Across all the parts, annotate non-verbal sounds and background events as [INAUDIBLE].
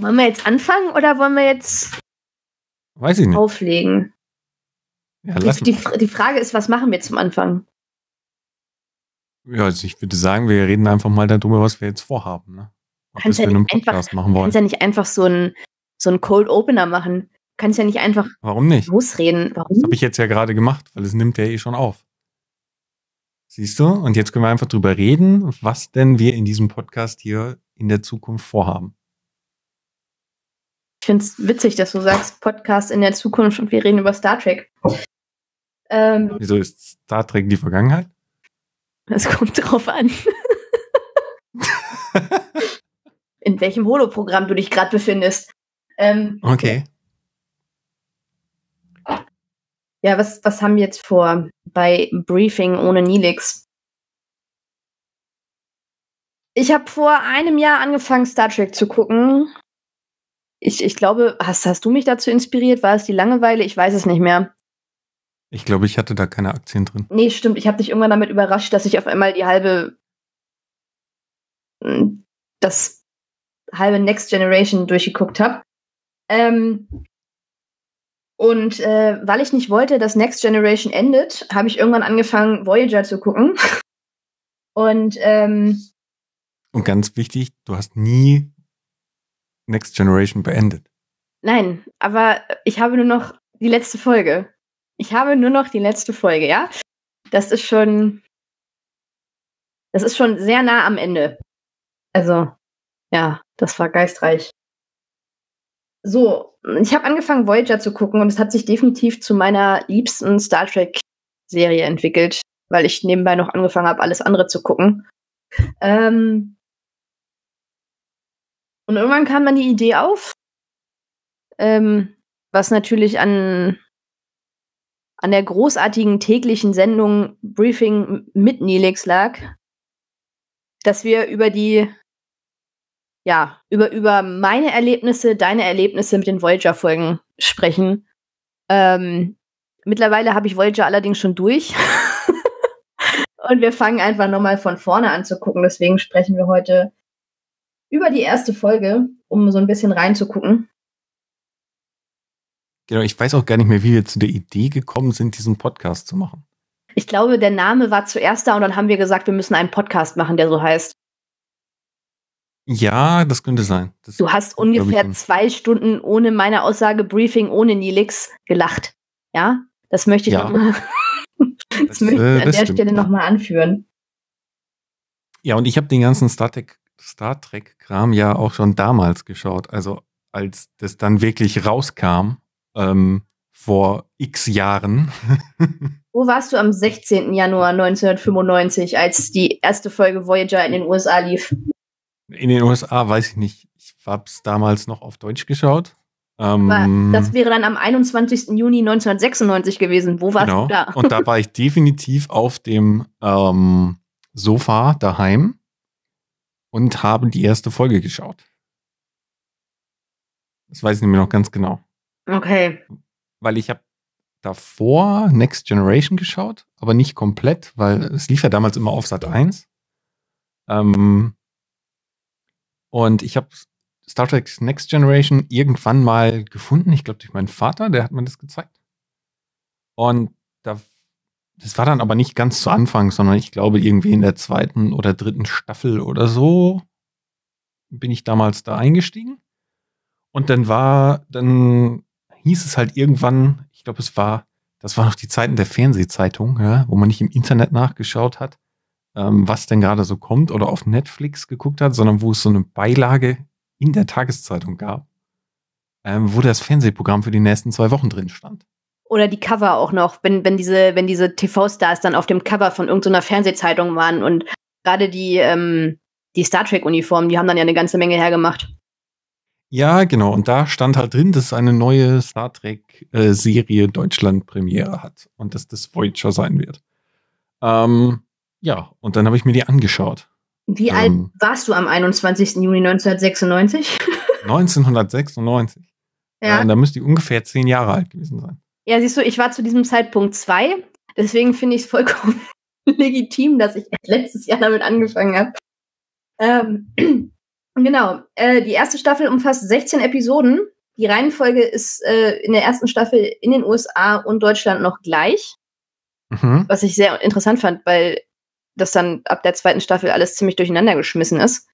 Wollen wir jetzt anfangen oder wollen wir jetzt Weiß ich nicht. auflegen? Ja, Die, die, die Frage ist, was machen wir zum Anfang? ja, also ich würde sagen, wir reden einfach mal darüber, was wir jetzt vorhaben. Ne? Ob Kannst das ja einen nicht einfach- Podcast wollen. kannst ja nicht einfach so ein, so ein Cold Opener machen. Du kannst ja nicht einfach Warum nicht? losreden. Das Warum? habe ich jetzt ja gerade gemacht, weil es nimmt ja eh schon auf. Siehst du? Und jetzt können wir einfach drüber reden, was denn wir in diesem Podcast hier in der Zukunft vorhaben. Ich finde es witzig, dass du sagst, Podcast in der Zukunft und wir reden über Star Trek. Ähm, Wieso ist Star Trek die Vergangenheit? es kommt drauf an, [LAUGHS] in welchem Holoprogramm du dich gerade befindest. Ähm, Okay. Ja, was, was haben wir jetzt vor bei Briefing ohne Nilix? Ich habe vor einem Jahr angefangen, Star Trek zu gucken. Ich, ich glaube, hast, hast du mich dazu inspiriert? War es die Langeweile? Ich weiß es nicht mehr. Ich glaube, ich hatte da keine Aktien drin. Nee, stimmt. Ich habe dich irgendwann damit überrascht, dass ich auf einmal die halbe mm, das halbe Next Generation durchgeguckt habe. Ähm, und äh, weil ich nicht wollte, dass Next Generation endet, habe ich irgendwann angefangen, Voyager zu gucken. [LAUGHS] Und ähm, Und ganz wichtig, du hast nie Next Generation beendet. nein, aber ich habe nur noch die letzte Folge. Ich habe nur noch die letzte Folge, ja? Das ist schon. Das ist schon sehr nah am Ende. Also, ja, das war geistreich. So, ich habe angefangen, Voyager zu gucken und es hat sich definitiv zu meiner liebsten Star Trek-Serie entwickelt, weil ich nebenbei noch angefangen habe, alles andere zu gucken. Ähm und irgendwann kam dann die Idee auf, ähm, was natürlich an, an der großartigen täglichen Sendung Briefing mit Nilix lag, dass wir über die ja, über, über meine Erlebnisse, deine Erlebnisse mit den Voyager-Folgen sprechen. Ähm, mittlerweile habe ich Voyager allerdings schon durch. [LAUGHS] Und wir fangen einfach nochmal von vorne an zu gucken. Deswegen sprechen wir heute über die erste Folge, um so ein bisschen reinzugucken. Genau, ich weiß auch gar nicht mehr, wie wir zu der Idee gekommen sind, diesen Podcast zu machen. Ich glaube, der Name war zuerst da und dann haben wir gesagt, wir müssen einen Podcast machen, der so heißt. Ja, das könnte sein. Das Du hast ungefähr zwei Stunden ohne meine Aussage Briefing, ohne Nilix gelacht. Ja, das möchte ich Ja. nochmal. Das, [LAUGHS] [LAUGHS] Das, möchte äh, ich an das der stimmt. Stelle nochmal anführen. Ja, und ich habe den ganzen Star Trek, Star Trek-Kram ja auch schon damals geschaut. Also als das dann wirklich rauskam, ähm, vor x Jahren. [LAUGHS] Wo warst du am 16. Januar 1995, als die erste Folge Voyager in den USA lief? In den USA weiß ich nicht. Ich hab's damals noch auf Deutsch geschaut. Ähm, Das wäre dann am 21. Juni 1996 gewesen. Wo warst genau. du da? Und da war ich definitiv auf dem ähm, Sofa daheim und habe die erste Folge geschaut. Das weiß ich nämlich noch ganz genau. Okay. weil ich habe davor Next Generation geschaut, aber nicht komplett, weil es lief ja damals immer auf Sat 1. Ähm, und ich habe Star Trek Next Generation irgendwann mal gefunden, ich glaube durch meinen Vater, der hat mir das gezeigt. Und da, das war dann aber nicht ganz zu Anfang, sondern ich glaube irgendwie in der zweiten oder dritten Staffel oder so bin ich damals da eingestiegen. Und dann war, dann hieß es halt irgendwann, ich glaube, es war, das war noch die Zeiten der Fernsehzeitung, ja, wo man nicht im Internet nachgeschaut hat, ähm, was denn gerade so kommt oder auf Netflix geguckt hat, sondern wo es so eine Beilage in der Tageszeitung gab, ähm, wo das Fernsehprogramm für die nächsten zwei Wochen drin stand. Oder die Cover auch noch, wenn, wenn diese, wenn diese TV-Stars dann auf dem Cover von irgendeiner Fernsehzeitung waren und gerade die, ähm, die Star Trek-Uniformen, die haben dann ja eine ganze Menge hergemacht. Ja, genau. Und da stand halt drin, dass eine neue Star Trek-Serie Deutschland-Premiere hat und dass das Voyager sein wird. Ähm, ja, und dann habe ich mir die angeschaut. Wie Ähm. alt warst du am 21. Juni 1996? 1996. [LAUGHS] [LAUGHS] ja. Äh, da müsste ich ungefähr zehn Jahre alt gewesen sein. Ja, siehst du, ich war zu diesem Zeitpunkt zwei. Deswegen finde ich es vollkommen [LAUGHS] legitim, dass ich erst letztes Jahr damit angefangen habe. Ähm, [CLEARS THROAT] Genau. Äh, die erste Staffel umfasst 16 Episoden. Die Reihenfolge ist äh, in der ersten Staffel in den USA und Deutschland noch gleich. Mhm. Was ich sehr interessant fand, weil das dann ab der zweiten Staffel alles ziemlich durcheinander geschmissen ist.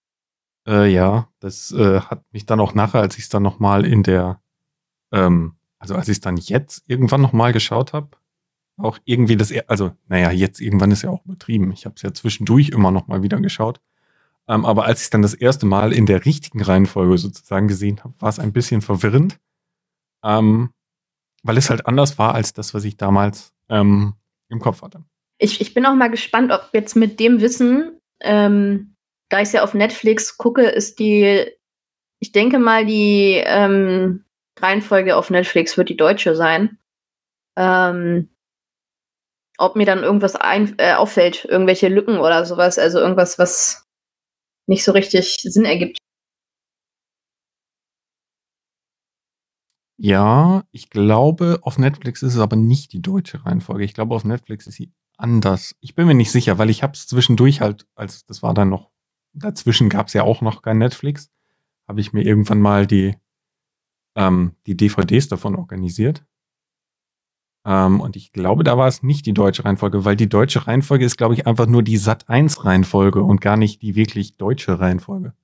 Äh, ja, das äh, hat mich dann auch nachher, als ich es dann nochmal in der, ähm, also als ich es dann jetzt irgendwann nochmal geschaut habe, auch irgendwie das, also naja, jetzt irgendwann ist ja auch übertrieben. Ich habe es ja zwischendurch immer nochmal wieder geschaut. Ähm, aber als ich es dann das erste Mal in der richtigen Reihenfolge sozusagen gesehen habe, war es ein bisschen verwirrend, ähm, weil es halt anders war als das, was ich damals ähm, im Kopf hatte. Ich, ich bin auch mal gespannt, ob jetzt mit dem Wissen, ähm, da ich es ja auf Netflix gucke, ist die, ich denke mal, die ähm, Reihenfolge auf Netflix wird die deutsche sein. Ähm, ob mir dann irgendwas ein, äh, auffällt, irgendwelche Lücken oder sowas, also irgendwas, was nicht so richtig Sinn ergibt. Ja, ich glaube, auf Netflix ist es aber nicht die deutsche Reihenfolge. Ich glaube, auf Netflix ist sie anders. Ich bin mir nicht sicher, weil ich habe es zwischendurch halt, als das war dann noch, dazwischen gab es ja auch noch kein Netflix, habe ich mir irgendwann mal die, ähm, die DVDs davon organisiert. Ähm, und ich glaube, da war es nicht die deutsche Reihenfolge, weil die deutsche Reihenfolge ist, glaube ich, einfach nur die Sat 1 Reihenfolge und gar nicht die wirklich deutsche Reihenfolge.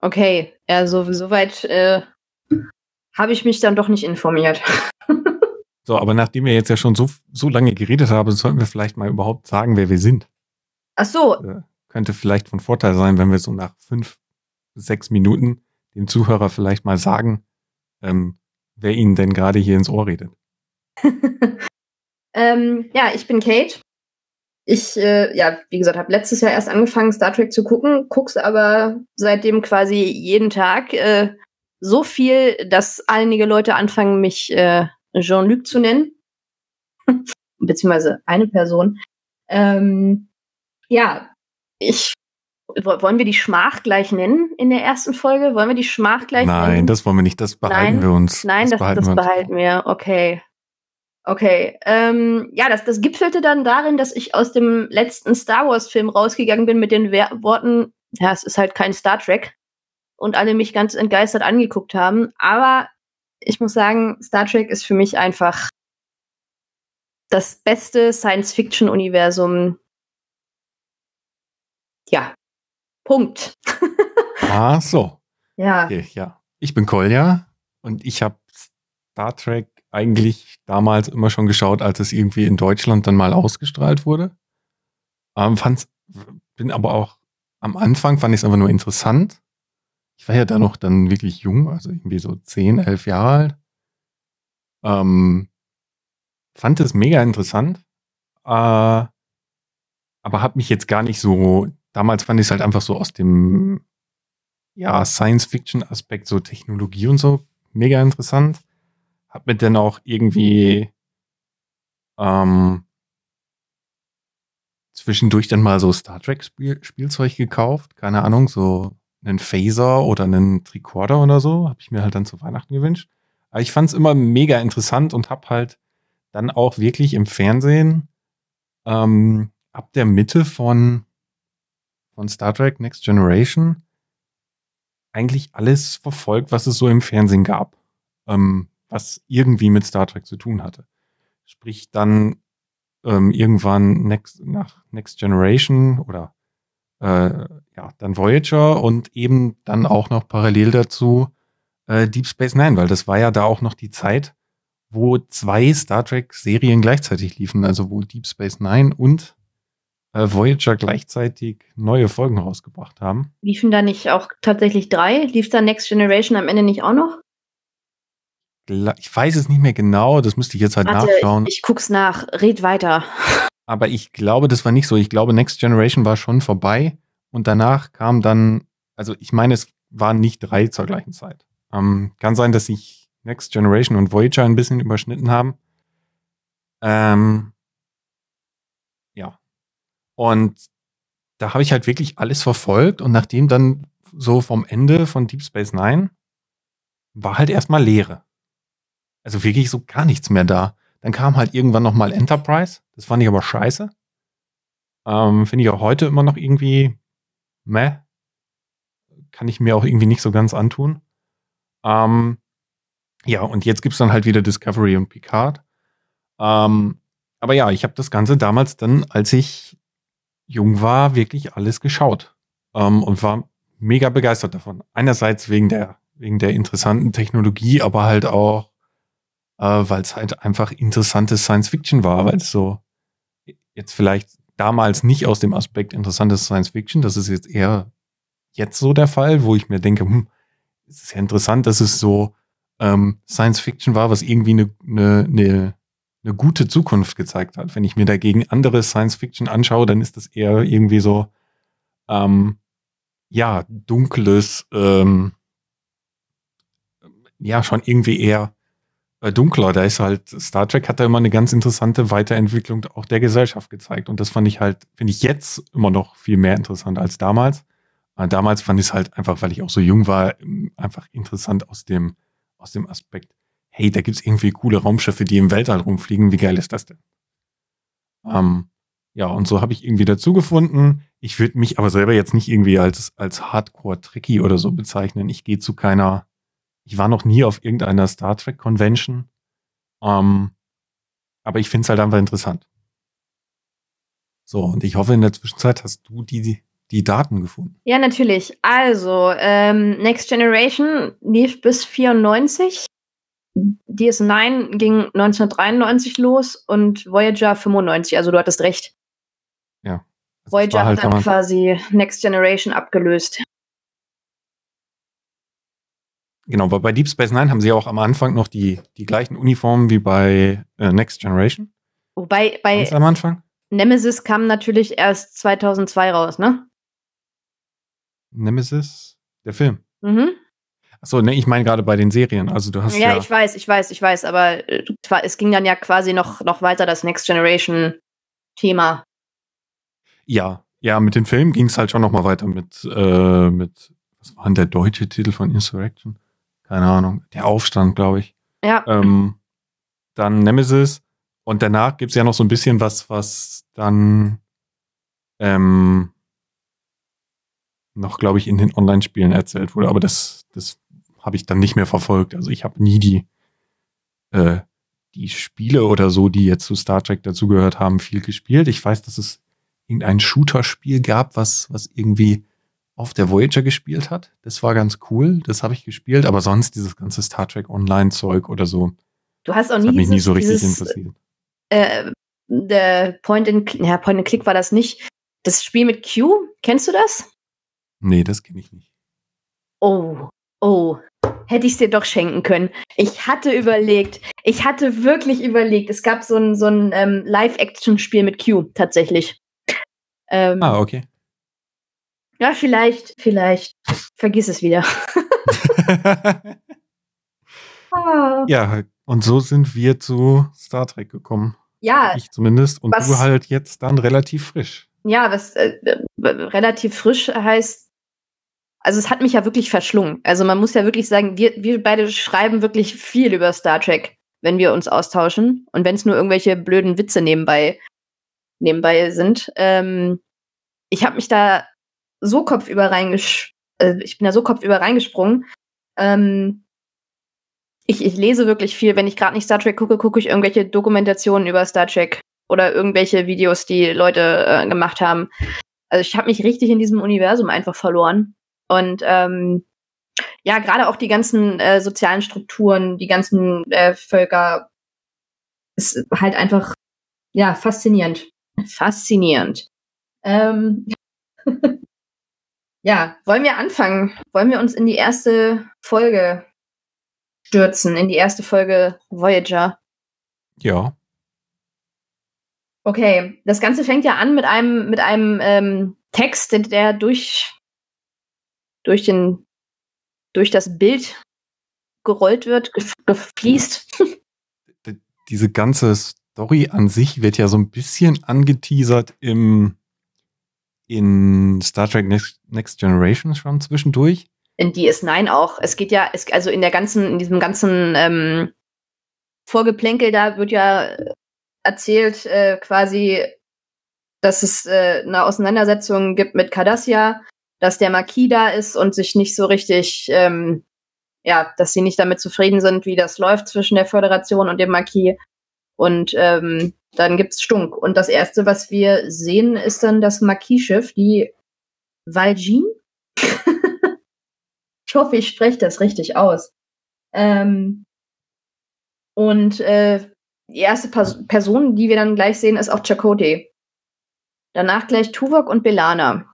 Okay, ja, so, soweit äh, habe ich mich dann doch nicht informiert. [LAUGHS] so, aber nachdem wir jetzt ja schon so, so lange geredet haben, sollten wir vielleicht mal überhaupt sagen, wer wir sind. Ach so. Äh, könnte vielleicht von Vorteil sein, wenn wir so nach fünf, sechs Minuten dem Zuhörer vielleicht mal sagen, ähm, wer ihnen denn gerade hier ins Ohr redet. [LAUGHS] ähm, ja, ich bin Kate. Ich, äh, ja, wie gesagt, habe letztes Jahr erst angefangen, Star Trek zu gucken, guck's aber seitdem quasi jeden Tag äh, so viel, dass einige Leute anfangen, mich äh, Jean-Luc zu nennen. [LAUGHS] Beziehungsweise eine Person. Ähm, ja, ich wollen wir die Schmach gleich nennen in der ersten Folge? Wollen wir die Schmach gleich Nein, nennen? Nein, das wollen wir nicht. Das behalten Nein, wir uns. Nein, das, das behalten, das wir, behalten wir. Okay. Okay, ähm, ja, das, das gipfelte dann darin, dass ich aus dem letzten Star Wars-Film rausgegangen bin mit den Wer Worten, ja, es ist halt kein Star Trek. Und alle mich ganz entgeistert angeguckt haben. Aber ich muss sagen, Star Trek ist für mich einfach das beste Science-Fiction-Universum. Ja, Punkt. ah, so. Ja. Okay, ja. Ich bin Kolja und ich habe Star Trek eigentlich damals immer schon geschaut, als es irgendwie in Deutschland dann mal ausgestrahlt wurde. Ähm, fand's, bin aber auch am Anfang fand ich es einfach nur interessant. Ich war ja da noch dann wirklich jung, also irgendwie so zehn, elf Jahre alt. Ähm, fand es mega interessant, äh, aber habe mich jetzt gar nicht so. Damals fand ich es halt einfach so aus dem ja Science-Fiction-Aspekt, so Technologie und so mega interessant hab mir dann auch irgendwie ähm, zwischendurch dann mal so Star Trek Spiel Spielzeug gekauft. Keine Ahnung, so einen Phaser oder einen Tricorder oder so. Habe ich mir halt dann zu Weihnachten gewünscht. Aber ich fand es immer mega interessant und habe halt dann auch wirklich im Fernsehen ähm, ab der Mitte von, von Star Trek Next Generation eigentlich alles verfolgt, was es so im Fernsehen gab. Ähm, was irgendwie mit Star Trek zu tun hatte. Sprich dann ähm, irgendwann Next, nach Next Generation oder äh, ja, dann Voyager und eben dann auch noch parallel dazu äh, Deep Space Nine, weil das war ja da auch noch die Zeit, wo zwei Star Trek-Serien gleichzeitig liefen, also wo Deep Space Nine und Voyager gleichzeitig neue Folgen rausgebracht haben. Liefen da nicht auch tatsächlich drei? Lief da Next Generation am Ende nicht auch noch? ich weiß es nicht mehr genau, das müsste ich jetzt halt Warte, nachschauen. Ich, ich guck's nach, red weiter. [LAUGHS] Aber ich glaube, das war nicht so. Ich glaube, Next Generation war schon vorbei und danach kam dann, also ich meine, es waren nicht drei zur gleichen Zeit. Ähm, kann sein, dass sich Next Generation und Voyager ein bisschen überschnitten haben. Ähm. Und da habe ich halt wirklich alles verfolgt und nachdem dann so vom Ende von Deep Space Nine war halt erstmal Leere. Also wirklich so gar nichts mehr da. Dann kam halt irgendwann nochmal Enterprise. Das fand ich aber scheiße. Ähm, Finde ich auch heute immer noch irgendwie meh. kann ich mir auch irgendwie nicht so ganz antun. Ähm, ja, und jetzt gibt's dann halt wieder Discovery und Picard. Ähm, aber ja, ich habe das Ganze damals dann, als ich jung war, wirklich alles geschaut ähm, und war mega begeistert davon. Einerseits wegen der wegen der interessanten Technologie, aber halt auch, äh, weil es halt einfach interessante Science Fiction war, weil es so jetzt vielleicht damals nicht aus dem Aspekt interessantes Science Fiction, das ist jetzt eher jetzt so der Fall, wo ich mir denke, hm, es ist ja interessant, dass es so ähm, Science Fiction war, was irgendwie eine ne, ne, ne gute Zukunft gezeigt hat. Wenn ich mir dagegen andere Science Fiction anschaue, dann ist das eher irgendwie so, ähm, ja, dunkles, ähm, ja, schon irgendwie eher äh, dunkler. Da ist halt, Star Trek hat da immer eine ganz interessante Weiterentwicklung auch der Gesellschaft gezeigt. Und das fand ich halt, finde ich jetzt immer noch viel mehr interessant als damals. Aber damals fand ich es halt einfach, weil ich auch so jung war, einfach interessant aus dem, aus dem Aspekt, hey, da gibt's irgendwie coole Raumschiffe, die im Weltall rumfliegen. Wie geil ist das denn? Ähm, ja, und so habe ich irgendwie dazu gefunden. Ich würde mich aber selber jetzt nicht irgendwie als, als Hardcore-Tricky oder so bezeichnen. Ich gehe zu keiner, ich war noch nie auf irgendeiner Star Trek Convention. Ähm, aber ich finde es halt einfach interessant. So, und ich hoffe, in der Zwischenzeit hast du die, die Daten gefunden. Ja, natürlich. Also, ähm, Next Generation lief bis 94. DS9 ging 1993 los und Voyager 95. Also du hattest recht. Ja. Also Voyager halt hat dann quasi Next Generation abgelöst. Genau, weil bei Deep Space Nine haben sie ja auch am Anfang noch die, die gleichen Uniformen wie bei äh, Next Generation. Wobei bei Ganz am Anfang. Nemesis kam natürlich erst 2002 raus, ne? Nemesis? Der Film? Mhm. Achso, ne, ich meine gerade bei den Serien. Also du hast ja, ja. ich weiß, ich weiß, ich weiß, aber äh, es ging dann ja quasi noch, noch weiter das Next Generation Thema. Ja, ja, mit den Filmen ging es halt schon noch mal weiter mit, äh, mit, was war denn der deutsche Titel von Insurrection? Keine Ahnung. Der Aufstand, glaube ich. Ja. Ähm, dann Nemesis. Und danach gibt's ja noch so ein bisschen was, was dann ähm, noch, glaube ich, in den Online-Spielen erzählt wurde. Aber das, das habe ich dann nicht mehr verfolgt. Also ich habe nie die, äh, die Spiele oder so, die jetzt zu Star Trek dazugehört haben, viel gespielt. Ich weiß, dass es irgendein Shooter-Spiel gab, was, was irgendwie auf der Voyager gespielt hat. Das war ganz cool. Das habe ich gespielt. Aber sonst dieses ganze Star Trek Online-Zeug oder so. Du hast auch nie hat mich nie dieses, so richtig dieses, interessiert. äh, der Point and ja, Point and Click war das nicht. Das Spiel mit Q, kennst du das? Nee, das kenne ich nicht. Oh, oh, hätte ich es dir doch schenken können. Ich hatte überlegt, ich hatte wirklich überlegt. Es gab so ein, so ein ähm, Live-Action-Spiel mit Q tatsächlich. Ähm, Ah, okay. Ja, vielleicht, vielleicht. Vergiss es wieder. [LAUGHS] Ah. ja, und so sind wir zu Star Trek gekommen. ja, Ich zumindest. Und was- du halt jetzt dann relativ frisch. ja, was äh, äh, relativ frisch heißt, also es hat mich ja wirklich verschlungen. Also man muss ja wirklich sagen, wir, wir beide schreiben wirklich viel über Star Trek, wenn wir uns austauschen. Und wenn es nur irgendwelche blöden Witze nebenbei, nebenbei sind. Ähm, ich habe mich da so kopfüber reingesch äh, ich bin da so kopfüber reingesprungen. Ähm, ich, ich lese wirklich viel. Wenn ich gerade nicht Star Trek gucke, gucke ich irgendwelche Dokumentationen über Star Trek oder irgendwelche Videos, die Leute äh, gemacht haben. Also ich habe mich richtig in diesem Universum einfach verloren. Und ähm, ja, gerade auch die ganzen äh, sozialen Strukturen, die ganzen äh, Völker, ist halt einfach ja faszinierend. Faszinierend. Ähm, [LAUGHS] ja, wollen wir anfangen? Wollen wir uns in die erste Folge stürzen, in die erste Folge Voyager? Ja. Okay, das Ganze fängt ja an mit einem, mit einem ähm, Text, der- der durch, durch, den, durch das Bild gerollt wird, gef gefließt. Diese ganze Story an sich wird ja so ein bisschen angeteasert im in Star Trek Next, Next Generation schon zwischendurch. In DS9 auch. Es geht ja, es, also in der ganzen, in diesem ganzen ähm, Vorgeplänkel da wird ja erzählt, äh, quasi, dass es äh, eine Auseinandersetzung gibt mit Cardassia, dass der Marquis da ist und sich nicht so richtig, ähm, ja, dass sie nicht damit zufrieden sind, wie das läuft zwischen der Föderation und dem Marquis. Und ähm, dann gibt's Stunk. Und das erste, was wir sehen, ist dann das Marquis-Schiff, die Valjean. [LAUGHS] ich hoffe, ich spreche das richtig aus. Ähm, und äh, die erste Pas Person, die wir dann gleich sehen, ist auch Chakotay. Danach gleich Tuvok und Belana.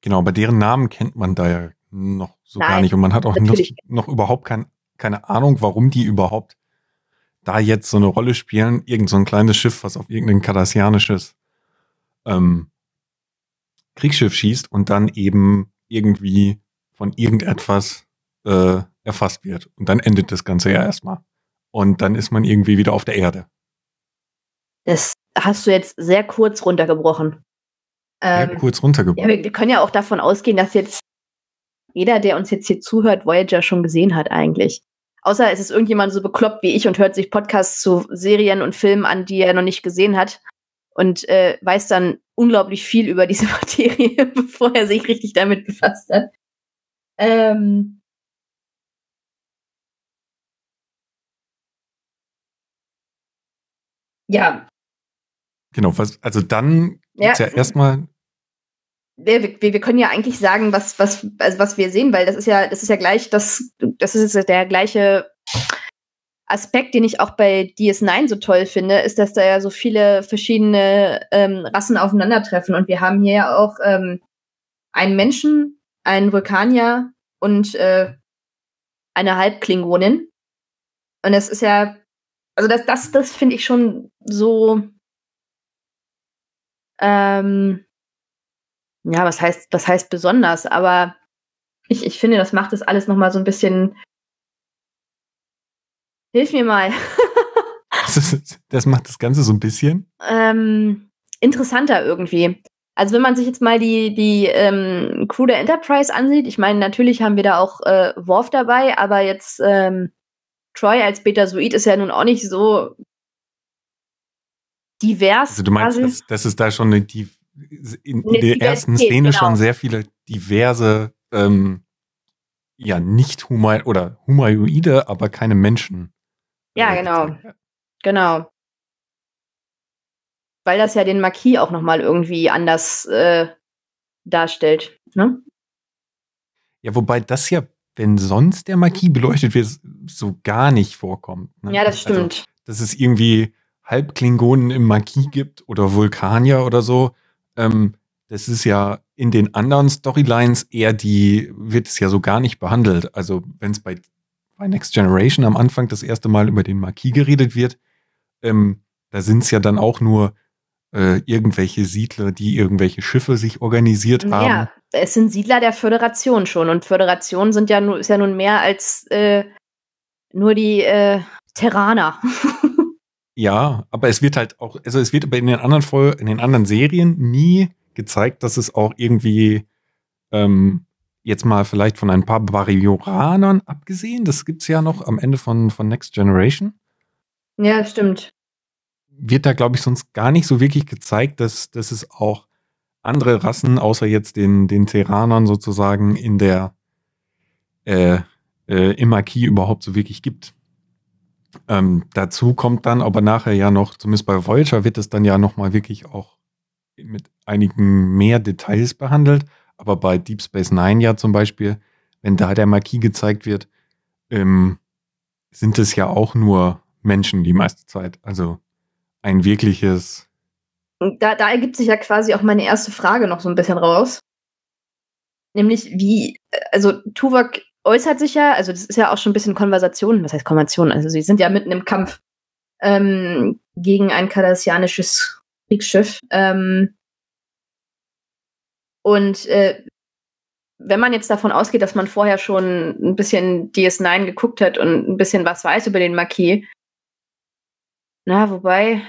Genau, bei deren Namen kennt man da ja noch so Nein, gar nicht. Und man hat auch noch, noch, überhaupt kein, keine Ahnung, warum die überhaupt da jetzt so eine Rolle spielen. Irgend so ein kleines Schiff, was auf irgendein kardassianisches ähm, Kriegsschiff schießt und dann eben irgendwie von irgendetwas äh, erfasst wird. Und dann endet das Ganze ja erstmal. Und dann ist man irgendwie wieder auf der Erde. Das hast du jetzt sehr kurz runtergebrochen. Ähm, kurz runtergebrochen. Ja, wir, wir, können ja auch davon ausgehen, dass jetzt jeder, der uns jetzt hier zuhört, Voyager schon gesehen hat eigentlich. Außer es ist irgendjemand so bekloppt wie ich und hört sich Podcasts zu Serien und Filmen an, die er noch nicht gesehen hat und äh, weiß dann unglaublich viel über diese [LAUGHS] Materie, bevor er sich richtig damit befasst hat. Ähm, ja. Genau, was, also dann ja, ja erstmal. Wir, wir, wir können ja eigentlich sagen, was, was, also was wir sehen, weil das ist ja, das ist ja gleich, das, das ist der gleiche Aspekt, den ich auch bei DS9 so toll finde, ist, dass da ja so viele verschiedene ähm, Rassen aufeinandertreffen. Und wir haben hier ja auch ähm, einen Menschen, einen Vulkanier und äh, eine Halbklingonin. Und es ist ja also das, das, das finde ich schon so. Ähm, ja, was heißt, was heißt besonders? Aber ich, ich finde, das macht das alles noch mal so ein bisschen. Hilf mir mal. [LAUGHS] das macht das Ganze so ein bisschen ähm, interessanter irgendwie. Also wenn man sich jetzt mal die, die ähm, Crew der Enterprise ansieht, ich meine, natürlich haben wir da auch äh, Worf dabei, aber jetzt ähm, Troy als Betasoid ist ja nun auch nicht so divers. Also du meinst, dass, dass es da schon eine, die, in, in der ersten Szene genau. schon sehr viele diverse, ähm, ja, nicht humanoide oder humanoide, aber keine Menschen. Ja, genau. Genau. Weil das ja den Marquis auch nochmal irgendwie anders äh, darstellt. Ne? Ja, wobei das ja wenn sonst der Marquis beleuchtet wird, so gar nicht vorkommt. Ne? Ja, das also, stimmt. Also, dass es irgendwie Halbklingonen im Marquis gibt oder Vulkanier oder so. Ähm, das ist ja in den anderen Storylines eher die, wird es ja so gar nicht behandelt. Also wenn es bei, bei Next Generation am Anfang das erste Mal über den Marquis geredet wird, ähm, da sind es ja dann auch nur äh, irgendwelche Siedler, die irgendwelche Schiffe sich organisiert haben. Ja, es sind Siedler der Föderation schon und Föderation sind ja nur, ist ja nun mehr als äh, nur die äh, Terraner. [LAUGHS] ja, aber es wird halt auch, also es wird aber in den anderen Vol in den anderen Serien nie gezeigt, dass es auch irgendwie ähm, jetzt mal vielleicht von ein paar Varioranern abgesehen, das gibt's ja noch am Ende von, von Next Generation. Ja, stimmt wird da, glaube ich, sonst gar nicht so wirklich gezeigt, dass, dass es auch andere Rassen, außer jetzt den, den Terranern sozusagen, in der äh, äh, im Marquis überhaupt so wirklich gibt. Ähm, dazu kommt dann aber nachher ja noch, zumindest bei Voyager wird es dann ja nochmal wirklich auch mit einigen mehr Details behandelt. Aber bei Deep Space Nine ja zum Beispiel, wenn da der Marquis gezeigt wird, ähm, sind es ja auch nur Menschen die meiste Zeit. Also ein wirkliches. Da, da ergibt sich ja quasi auch meine erste Frage noch so ein bisschen raus. Nämlich, wie, also Tuvok äußert sich ja, also das ist ja auch schon ein bisschen Konversation, was heißt Konversation? Also sie sind ja mitten im Kampf ähm, gegen ein kardassianisches Kriegsschiff. Ähm, und äh, wenn man jetzt davon ausgeht, dass man vorher schon ein bisschen DS9 geguckt hat und ein bisschen was weiß über den Marquis, na, wobei,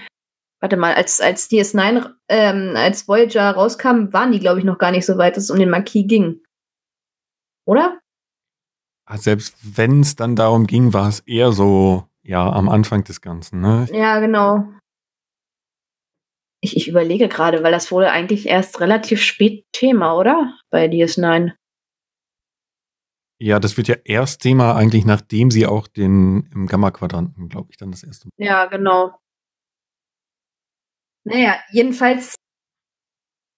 warte mal, als, als DS9, ähm, als Voyager rauskam, waren die, glaube ich, noch gar nicht so weit, dass es um den Marquis ging. Oder? Ah, selbst wenn es dann darum ging, war es eher so, ja, am Anfang des Ganzen, ne? Ja, genau. Ich, ich überlege gerade, weil das wurde eigentlich erst relativ spät Thema, oder? Bei DS9. Ja, das wird ja erst Thema eigentlich, nachdem sie auch den im Gamma-Quadranten, glaube ich, dann das erste Mal. Ja, genau. Naja, jedenfalls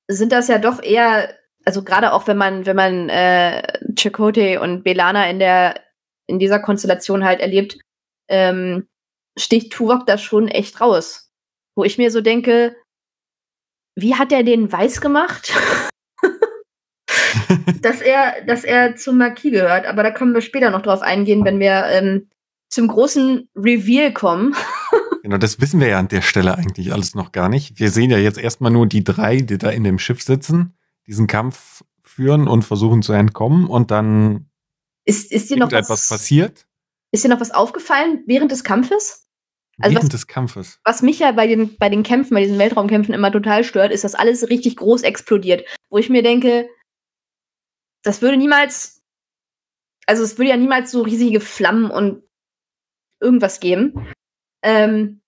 sind das ja doch eher, also gerade auch wenn man, wenn man äh, Chakotay und Belana in der, in dieser Konstellation halt erlebt, ähm, sticht Tuvok da schon echt raus. Wo ich mir so denke, wie hat er den weiß gemacht? [LAUGHS] dass er, dass er zum Marquis gehört. Aber da können wir später noch drauf eingehen, wenn wir ähm, zum großen Reveal kommen. [LAUGHS] genau, das wissen wir ja an der Stelle eigentlich alles noch gar nicht. Wir sehen ja jetzt erstmal nur die drei, die da in dem Schiff sitzen, diesen Kampf führen und versuchen zu entkommen und dann ist, ist dir noch etwas passiert. Ist dir noch was aufgefallen während des Kampfes? Also während was, des Kampfes. Was mich ja bei den, bei den Kämpfen, bei diesen Weltraumkämpfen immer total stört, ist, dass alles richtig groß explodiert. Wo ich mir denke, das würde niemals, also es würde ja niemals so riesige Flammen und irgendwas geben. Ähm,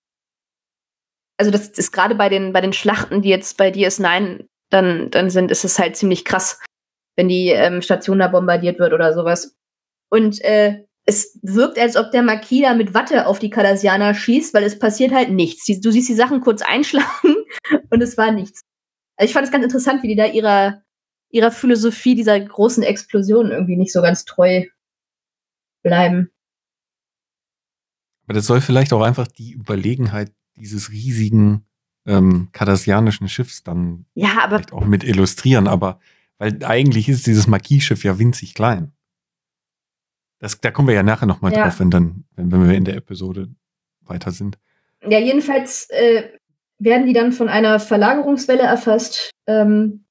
also das ist gerade bei den, bei den Schlachten, die jetzt bei DS9 dann, dann sind, ist es halt ziemlich krass, wenn die ähm, Station da bombardiert wird oder sowas. Und äh, es wirkt, als ob der Marquis da mit Watte auf die Cardassianer schießt, weil es passiert halt nichts. Du siehst die Sachen kurz einschlagen [LAUGHS] und es war nichts. Also ich fand es ganz interessant, wie die da ihrer, ihrer Philosophie dieser großen Explosion irgendwie nicht so ganz treu bleiben. Aber das soll vielleicht auch einfach die Überlegenheit dieses riesigen ähm, kardassianischen Schiffs dann ja, aber auch mit illustrieren. Aber weil eigentlich ist dieses Marquis-Schiff ja winzig klein. Das, da kommen wir ja nachher nochmal ja. drauf, wenn dann, wenn, wenn wir in der Episode weiter sind. Ja, jedenfalls äh, werden die dann von einer Verlagerungswelle erfasst. Ähm,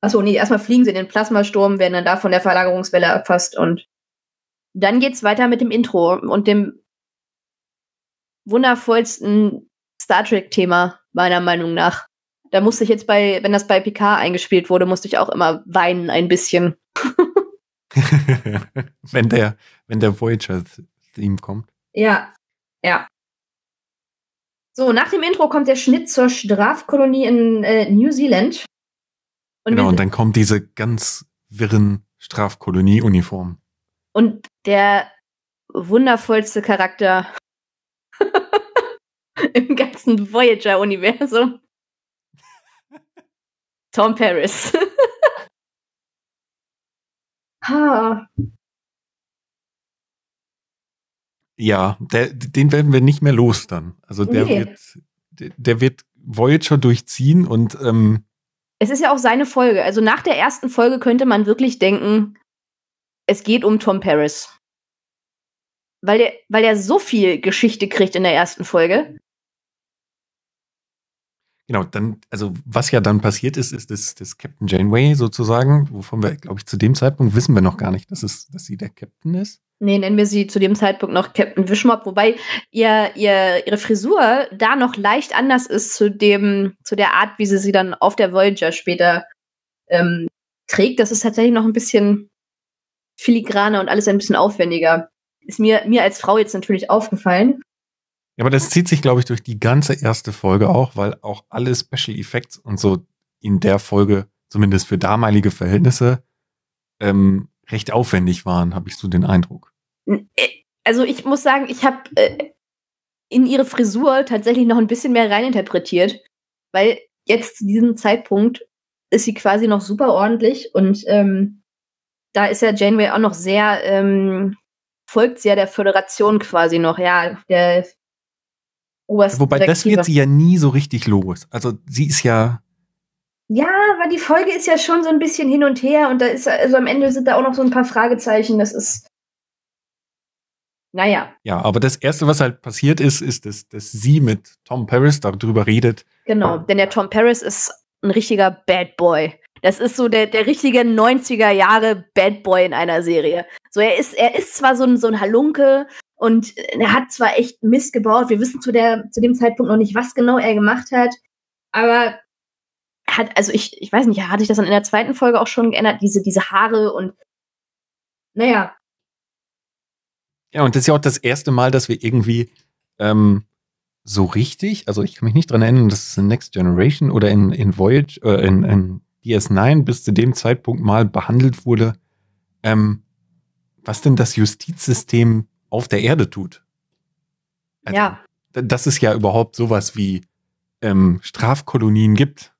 achso, nee, erstmal fliegen sie in den Plasmasturm, werden dann da von der Verlagerungswelle erfasst und dann geht's weiter mit dem Intro und dem wundervollsten Star Trek-Thema, meiner Meinung nach. Da musste ich jetzt bei, wenn das bei Picard eingespielt wurde, musste ich auch immer weinen ein bisschen. [LAUGHS] wenn der, wenn der Voyager-Theme kommt. Ja, ja. So, nach dem Intro kommt der Schnitt zur Strafkolonie in äh, New Zealand. Und genau, und dann kommt diese ganz wirren Strafkolonie-Uniform. Und der wundervollste Charakter [LAUGHS] im ganzen Voyager-Universum. Tom Paris. ha. Ja, der, den werden wir nicht mehr los dann. Also der nee. wird, der, der, wird Voyager durchziehen und ähm, es ist ja auch seine Folge. Also nach der ersten Folge könnte man wirklich denken, es geht um Tom Paris. Weil der, weil er so viel Geschichte kriegt in der ersten Folge. Genau, dann, also was ja dann passiert ist, ist das, das Captain Janeway sozusagen, wovon wir, glaube ich, zu dem Zeitpunkt wissen wir noch gar nicht, dass, es, dass sie der Captain ist. Nee, nennen wir sie zu dem Zeitpunkt noch Captain Wishmop, wobei ihr, ihr, ihre Frisur da noch leicht anders ist zu dem, zu der Art, wie sie sie dann auf der Voyager später ähm, trägt. Das ist tatsächlich noch ein bisschen filigraner und alles ein bisschen aufwendiger. Ist mir, mir als Frau jetzt natürlich aufgefallen. Ja, aber das zieht sich, glaube ich, durch die ganze erste Folge auch, weil auch alle Special Effects und so in der Folge, zumindest für damalige Verhältnisse, ähm, recht aufwendig waren, habe ich so den Eindruck. Äh, also ich muss sagen, ich habe äh, in ihre Frisur tatsächlich noch ein bisschen mehr reininterpretiert, weil jetzt zu diesem Zeitpunkt ist sie quasi noch super ordentlich und ähm, da ist ja Janeway auch noch sehr, ähm, folgt sehr der Föderation quasi noch, ja, der obersten Wobei das wird sie ja nie so richtig los. Also sie ist ja. Ja, aber die Folge ist ja schon so ein bisschen hin und her und da ist, also am Ende sind da auch noch so ein paar Fragezeichen. Das ist. Naja. Ja, aber das Erste, was halt passiert ist, ist, dass, dass sie mit Tom Paris darüber redet. Genau, denn der Tom Paris ist ein richtiger Bad Boy. Das ist so der, der richtige 90er Jahre Bad Boy in einer Serie. So, er ist, er ist zwar so ein, so ein Halunke und er hat zwar echt Mist gebaut. Wir wissen zu, der, zu dem Zeitpunkt noch nicht, was genau er gemacht hat. Aber hat, also ich, ich weiß nicht, hatte ich das dann in der zweiten Folge auch schon geändert, diese, diese Haare und naja. Ja, und das ist ja auch das erste Mal, dass wir irgendwie ähm, so richtig, also ich kann mich nicht dran erinnern, dass es in Next Generation oder in, in Voyage, äh, in, in DS9 bis zu dem Zeitpunkt mal behandelt wurde, ähm, was denn das Justizsystem auf der Erde tut. Also, ja. Dass es ja überhaupt sowas wie ähm, Strafkolonien gibt.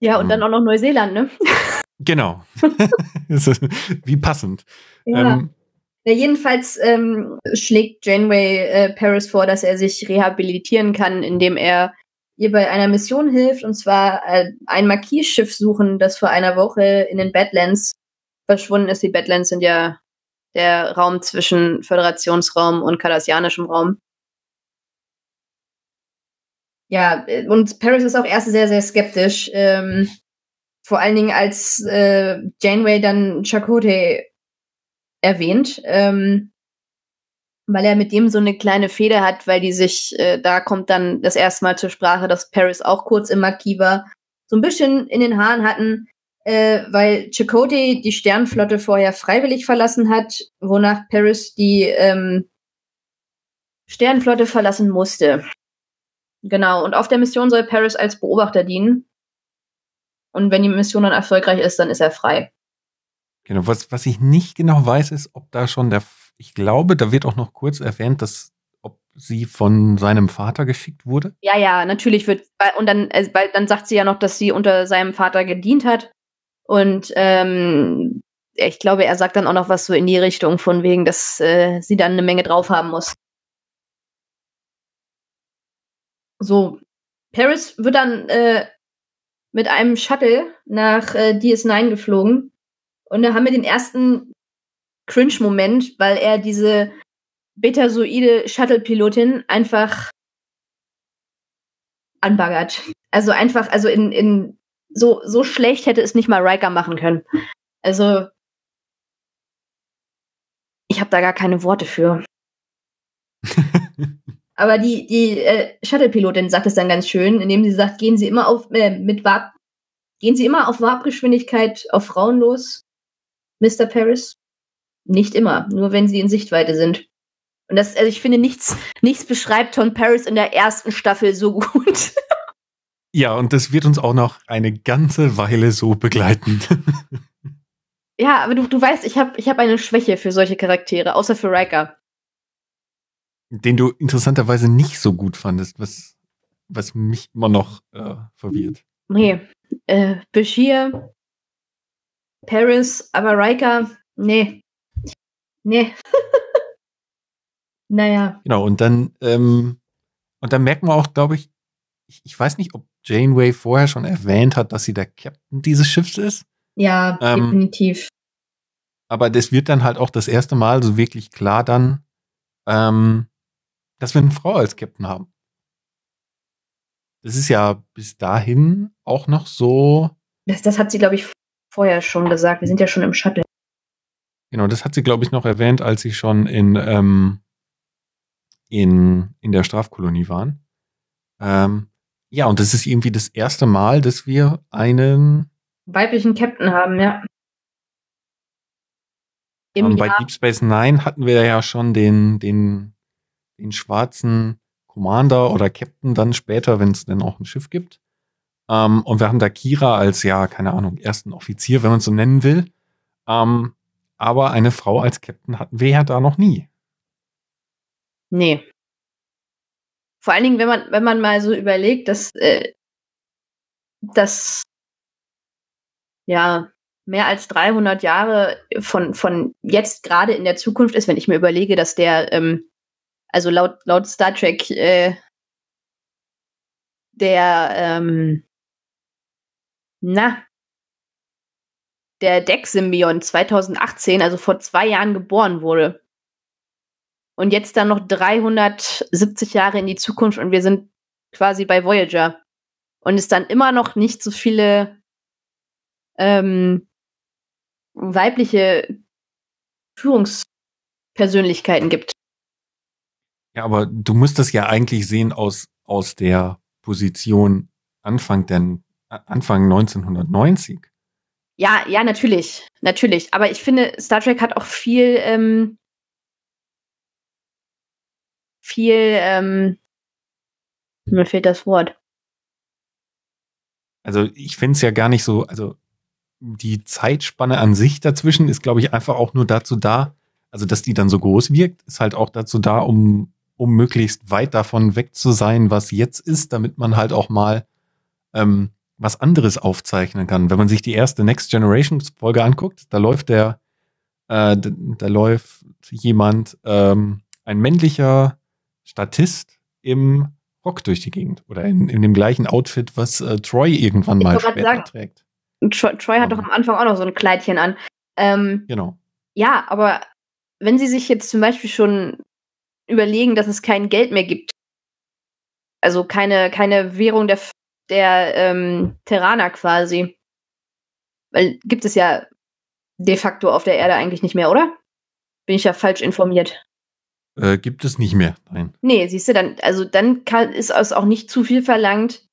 Ja, und ähm, dann auch noch Neuseeland, ne? [LAUGHS] Genau. [LAUGHS] wie passend. Ja. Ähm, ja, jedenfalls ähm, schlägt Janeway äh, Paris vor, dass er sich rehabilitieren kann, indem er ihr bei einer Mission hilft, und zwar äh, ein Marquis-Schiff suchen, das vor einer Woche in den Badlands verschwunden ist. Die Badlands sind ja der Raum zwischen Föderationsraum und kardassianischem Raum. Ja, äh, und Paris ist auch erst sehr, sehr skeptisch. Ähm, vor allen Dingen, als äh, Janeway dann Chakotay erwähnt, ähm, weil er mit dem so eine kleine Feder hat, weil die sich, äh, da kommt dann das erste Mal zur Sprache, dass Paris auch kurz im Marquis war, so ein bisschen in den Haaren hatten, äh, weil Chakotay die Sternflotte vorher freiwillig verlassen hat, wonach Paris die ähm, Sternflotte verlassen musste. Genau, und auf der Mission soll Paris als Beobachter dienen. Und wenn die Mission dann erfolgreich ist, dann ist er frei. Genau, was, was ich nicht genau weiß, ist, ob da schon der, ich glaube, da wird auch noch kurz erwähnt, dass ob sie von seinem Vater geschickt wurde. Ja, ja, natürlich wird, und dann, äh, dann sagt sie ja noch, dass sie unter seinem Vater gedient hat. Und ähm, ich glaube, er sagt dann auch noch was so in die Richtung von wegen, dass äh, sie dann eine Menge drauf haben muss. So, Paris wird dann äh, mit einem Shuttle nach äh, DS9 geflogen und da haben wir den ersten Cringe-Moment, weil er diese betasoide Shuttle-Pilotin einfach anbaggert. Also einfach, also in, in so, so schlecht hätte es nicht mal Riker machen können. Also ich habe da gar keine Worte für. [LAUGHS] Aber die, die äh, Shuttle-Pilotin sagt es dann ganz schön, indem sie sagt, gehen Sie immer auf äh, mit Warp, gehen Sie immer auf Warpgeschwindigkeit auf Frauen los. Mr. Paris? Nicht immer, nur wenn sie in Sichtweite sind. Und das, also ich finde, nichts, nichts beschreibt Tom Paris in der ersten Staffel so [LAUGHS] gut. Ja, und das wird uns auch noch eine ganze Weile so begleiten. [LAUGHS] ja, aber du, du weißt, ich habe ich hab eine Schwäche für solche Charaktere, außer für Riker. Den du interessanterweise nicht so gut fandest, was, was mich immer noch äh, verwirrt. Nee. Äh, Bashir Paris, aber Riker, nee. Nee. [LAUGHS] naja. Genau, und dann, ähm, und dann merken wir auch, glaube ich, ich, ich, weiß nicht, ob Janeway vorher schon erwähnt hat, dass sie der Captain dieses Schiffs ist. Ja, ähm, definitiv. Aber das wird dann halt auch das erste Mal so wirklich klar dann, ähm, dass wir eine Frau als Captain haben. Das ist ja bis dahin auch noch so. Das, das hat sie, glaube ich, vorher schon gesagt. Wir sind ja schon im Shuttle. Genau, das hat sie, glaube ich, noch erwähnt, als sie schon in, ähm, in, in der Strafkolonie waren. Ähm, ja, und das ist irgendwie das erste Mal, dass wir einen weiblichen Captain haben, ja. Im bei Deep Space Nine hatten wir ja schon den, den, den schwarzen Commander oder Captain dann später, wenn es denn auch ein Schiff gibt. Ähm, und wir haben da Kira als, ja, keine Ahnung, ersten Offizier, wenn man es so nennen will. Ähm, aber eine Frau als Captain hatten wir ja da noch nie. Nee. Vor allen Dingen, wenn man, wenn man mal so überlegt, dass, äh, dass ja mehr als 300 Jahre von, von jetzt gerade in der Zukunft ist, wenn ich mir überlege, dass der, ähm, also laut, laut Star Trek, äh, der, ähm, na, der Deck-Symbiont 2018, also vor zwei Jahren geboren wurde. Und jetzt dann noch 370 Jahre in die Zukunft und wir sind quasi bei Voyager. Und es dann immer noch nicht so viele ähm, weibliche Führungspersönlichkeiten gibt. Ja, aber du musst das ja eigentlich sehen aus, aus der Position Anfang der Anfang 1990. Ja, ja, natürlich, natürlich. Aber ich finde, Star Trek hat auch viel, ähm, viel, ähm, Mir fehlt das Wort. Also ich finde es ja gar nicht so, also die Zeitspanne an sich dazwischen ist, glaube ich, einfach auch nur dazu da, also dass die dann so groß wirkt, ist halt auch dazu da, um, um möglichst weit davon weg zu sein, was jetzt ist, damit man halt auch mal ähm, was anderes aufzeichnen kann. Wenn man sich die erste Next Generation Folge anguckt, da läuft der, äh, da läuft jemand, ähm, ein männlicher Statist im Rock durch die Gegend oder in, in dem gleichen Outfit, was äh, Troy irgendwann mal später sagen, trägt. Troy, Troy hat doch am Anfang auch noch so ein Kleidchen an. Ähm, Genau. ja, aber wenn Sie sich jetzt zum Beispiel schon überlegen, dass es kein Geld mehr gibt, also keine, keine Währung der, der ähm, Terraner quasi, weil gibt es ja de facto auf der Erde eigentlich nicht mehr, oder? Bin ich ja falsch informiert. Äh, gibt es nicht mehr. Nein. Nee, siehst du, dann, also dann kann, ist es auch nicht zu viel verlangt,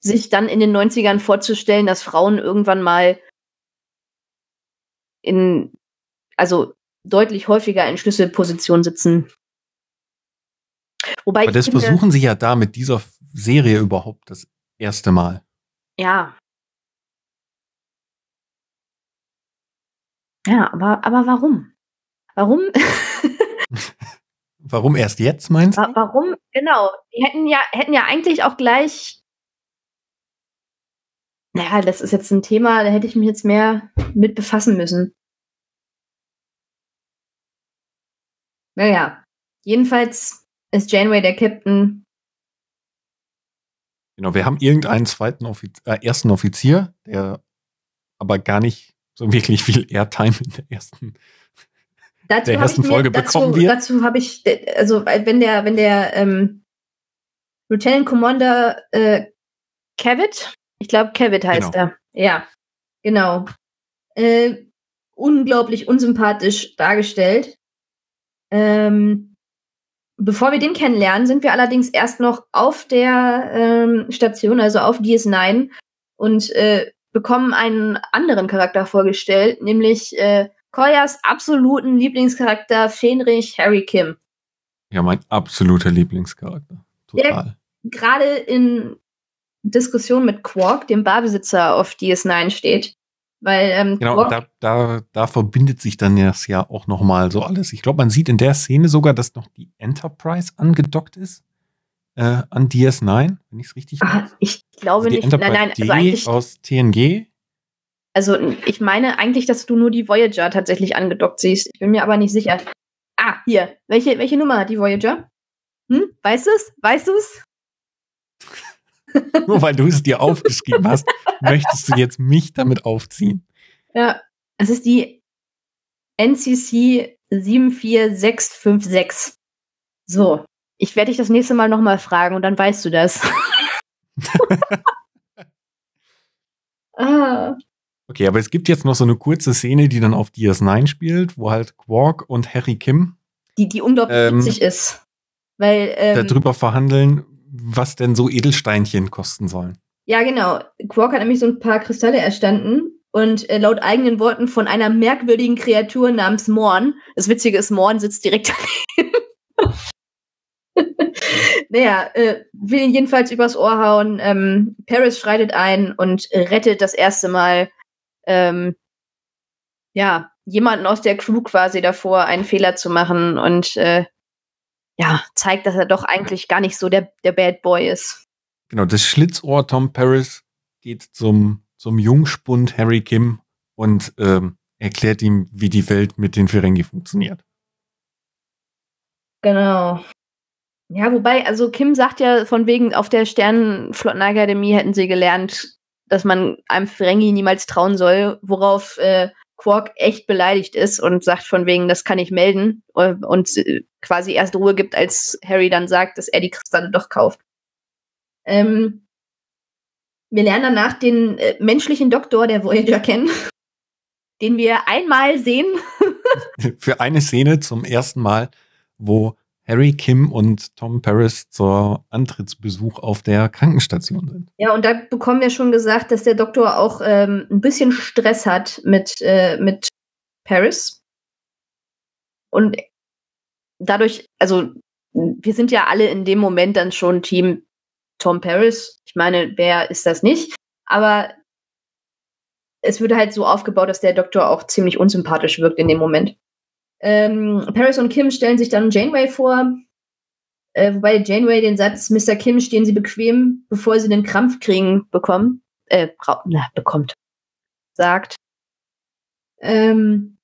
sich dann in den 90ern vorzustellen, dass Frauen irgendwann mal in, also deutlich häufiger in Schlüsselpositionen sitzen. Wobei Aber das finde, versuchen sie ja da mit dieser Serie überhaupt das erste Mal. ja. Ja, aber, aber warum? Warum? [LAUGHS] Warum erst jetzt, meinst du? Wa- Warum? Genau. Die hätten ja, hätten ja eigentlich auch gleich. Naja, das ist jetzt ein Thema, da hätte ich mich jetzt mehr mit befassen müssen. Naja, jedenfalls ist Janeway der Captain. Genau, wir haben irgendeinen zweiten Offiz äh, ersten Offizier, der aber gar nicht so wirklich viel Airtime in der ersten. Dazu Der ersten mir- Folge dazu, bekommen wir. Dazu habe ich, also wenn der, wenn der ähm, Lieutenant Commander äh, Cavett, ich glaube Cavett heißt Genau. er. Ja, genau. Äh, unglaublich unsympathisch dargestellt. Ähm, bevor wir den kennenlernen, sind wir allerdings erst noch auf der ähm, Station, also auf DS9 und äh, bekommen einen anderen Charakter vorgestellt, nämlich äh, Koyas absoluten Lieblingscharakter Fenrich Harry Kim. Ja, mein absoluter Lieblingscharakter. Total. Gerade in Diskussion mit Quark, dem Barbesitzer auf DS9 steht. Weil ähm, Genau, Quark, da, da, da verbindet sich dann das ja auch nochmal so alles. Ich glaube, man sieht in der Szene sogar, dass noch die Enterprise angedockt ist äh, an DS9, wenn ich es richtig ah, weiß. ich glaube Also nicht, Enterprise nein, nein, also eigentlich, aus TNG. Also ich meine eigentlich, dass du nur die Voyager tatsächlich angedockt siehst. Ich bin mir aber nicht sicher. Ah, hier. Welche, welche Nummer hat die Voyager? Hm? Weißt du es? Weißt du es? [LAUGHS] Nur weil du es dir aufgeschrieben hast, [LAUGHS] möchtest du jetzt mich damit aufziehen. Ja, es ist die NCC 74656. So, ich werde dich das nächste Mal nochmal fragen und dann weißt du das. [LAUGHS] ah, Okay, aber es gibt jetzt noch so eine kurze Szene, die dann auf DS9 spielt, wo halt Quark und Harry Kim die, die unglaublich Ähm, witzig ist. Weil, ähm, darüber verhandeln, was denn so Edelsteinchen kosten sollen. ja genau, Quark hat nämlich so ein paar Kristalle erstanden und äh, laut eigenen Worten von einer merkwürdigen Kreatur namens Morn. Das Witzige ist, Morn sitzt direkt daneben. [LAUGHS] naja, äh, will ihn jedenfalls übers Ohr hauen. Ähm, Paris schreitet ein und rettet das erste Mal ähm, ja, jemanden aus der Crew quasi davor, einen Fehler zu machen und äh, ja, zeigt, dass er doch eigentlich gar nicht so der, der Bad Boy ist. Genau, das Schlitzohr Tom Paris geht zum, zum Jungspund Harry Kim und ähm, erklärt ihm, wie die Welt mit den Ferengi funktioniert. Genau. Ja, wobei, also Kim sagt ja von wegen, auf der Sternenflottenakademie hätten sie gelernt, dass man einem Ferengi niemals trauen soll, worauf äh, Quark echt beleidigt ist und sagt von wegen, das kann ich melden äh, und äh, quasi erst Ruhe gibt, als Harry dann sagt, dass er die Kristalle doch kauft. Ähm, wir lernen danach den äh, menschlichen Doktor der Voyager kennen, [LAUGHS] den wir einmal sehen. [LAUGHS] Für eine Szene zum ersten Mal, wo Harry Kim und Tom Paris zur Antrittsbesuch auf der Krankenstation sind. Ja, und da bekommen wir schon gesagt, dass der Doktor auch ähm, ein bisschen Stress hat mit, äh, mit Paris. Und dadurch, also wir sind ja alle in dem Moment dann schon Team Tom Paris. Ich meine, wer ist das nicht? Aber es wird halt so aufgebaut, dass der Doktor auch ziemlich unsympathisch wirkt in dem Moment. Ähm, Paris und Kim stellen sich dann Janeway vor, äh, wobei Janeway den Satz, Mr. Kim, stehen Sie bequem, bevor Sie den Krampf kriegen, bekommen, äh, na, bekommt, sagt. Ähm,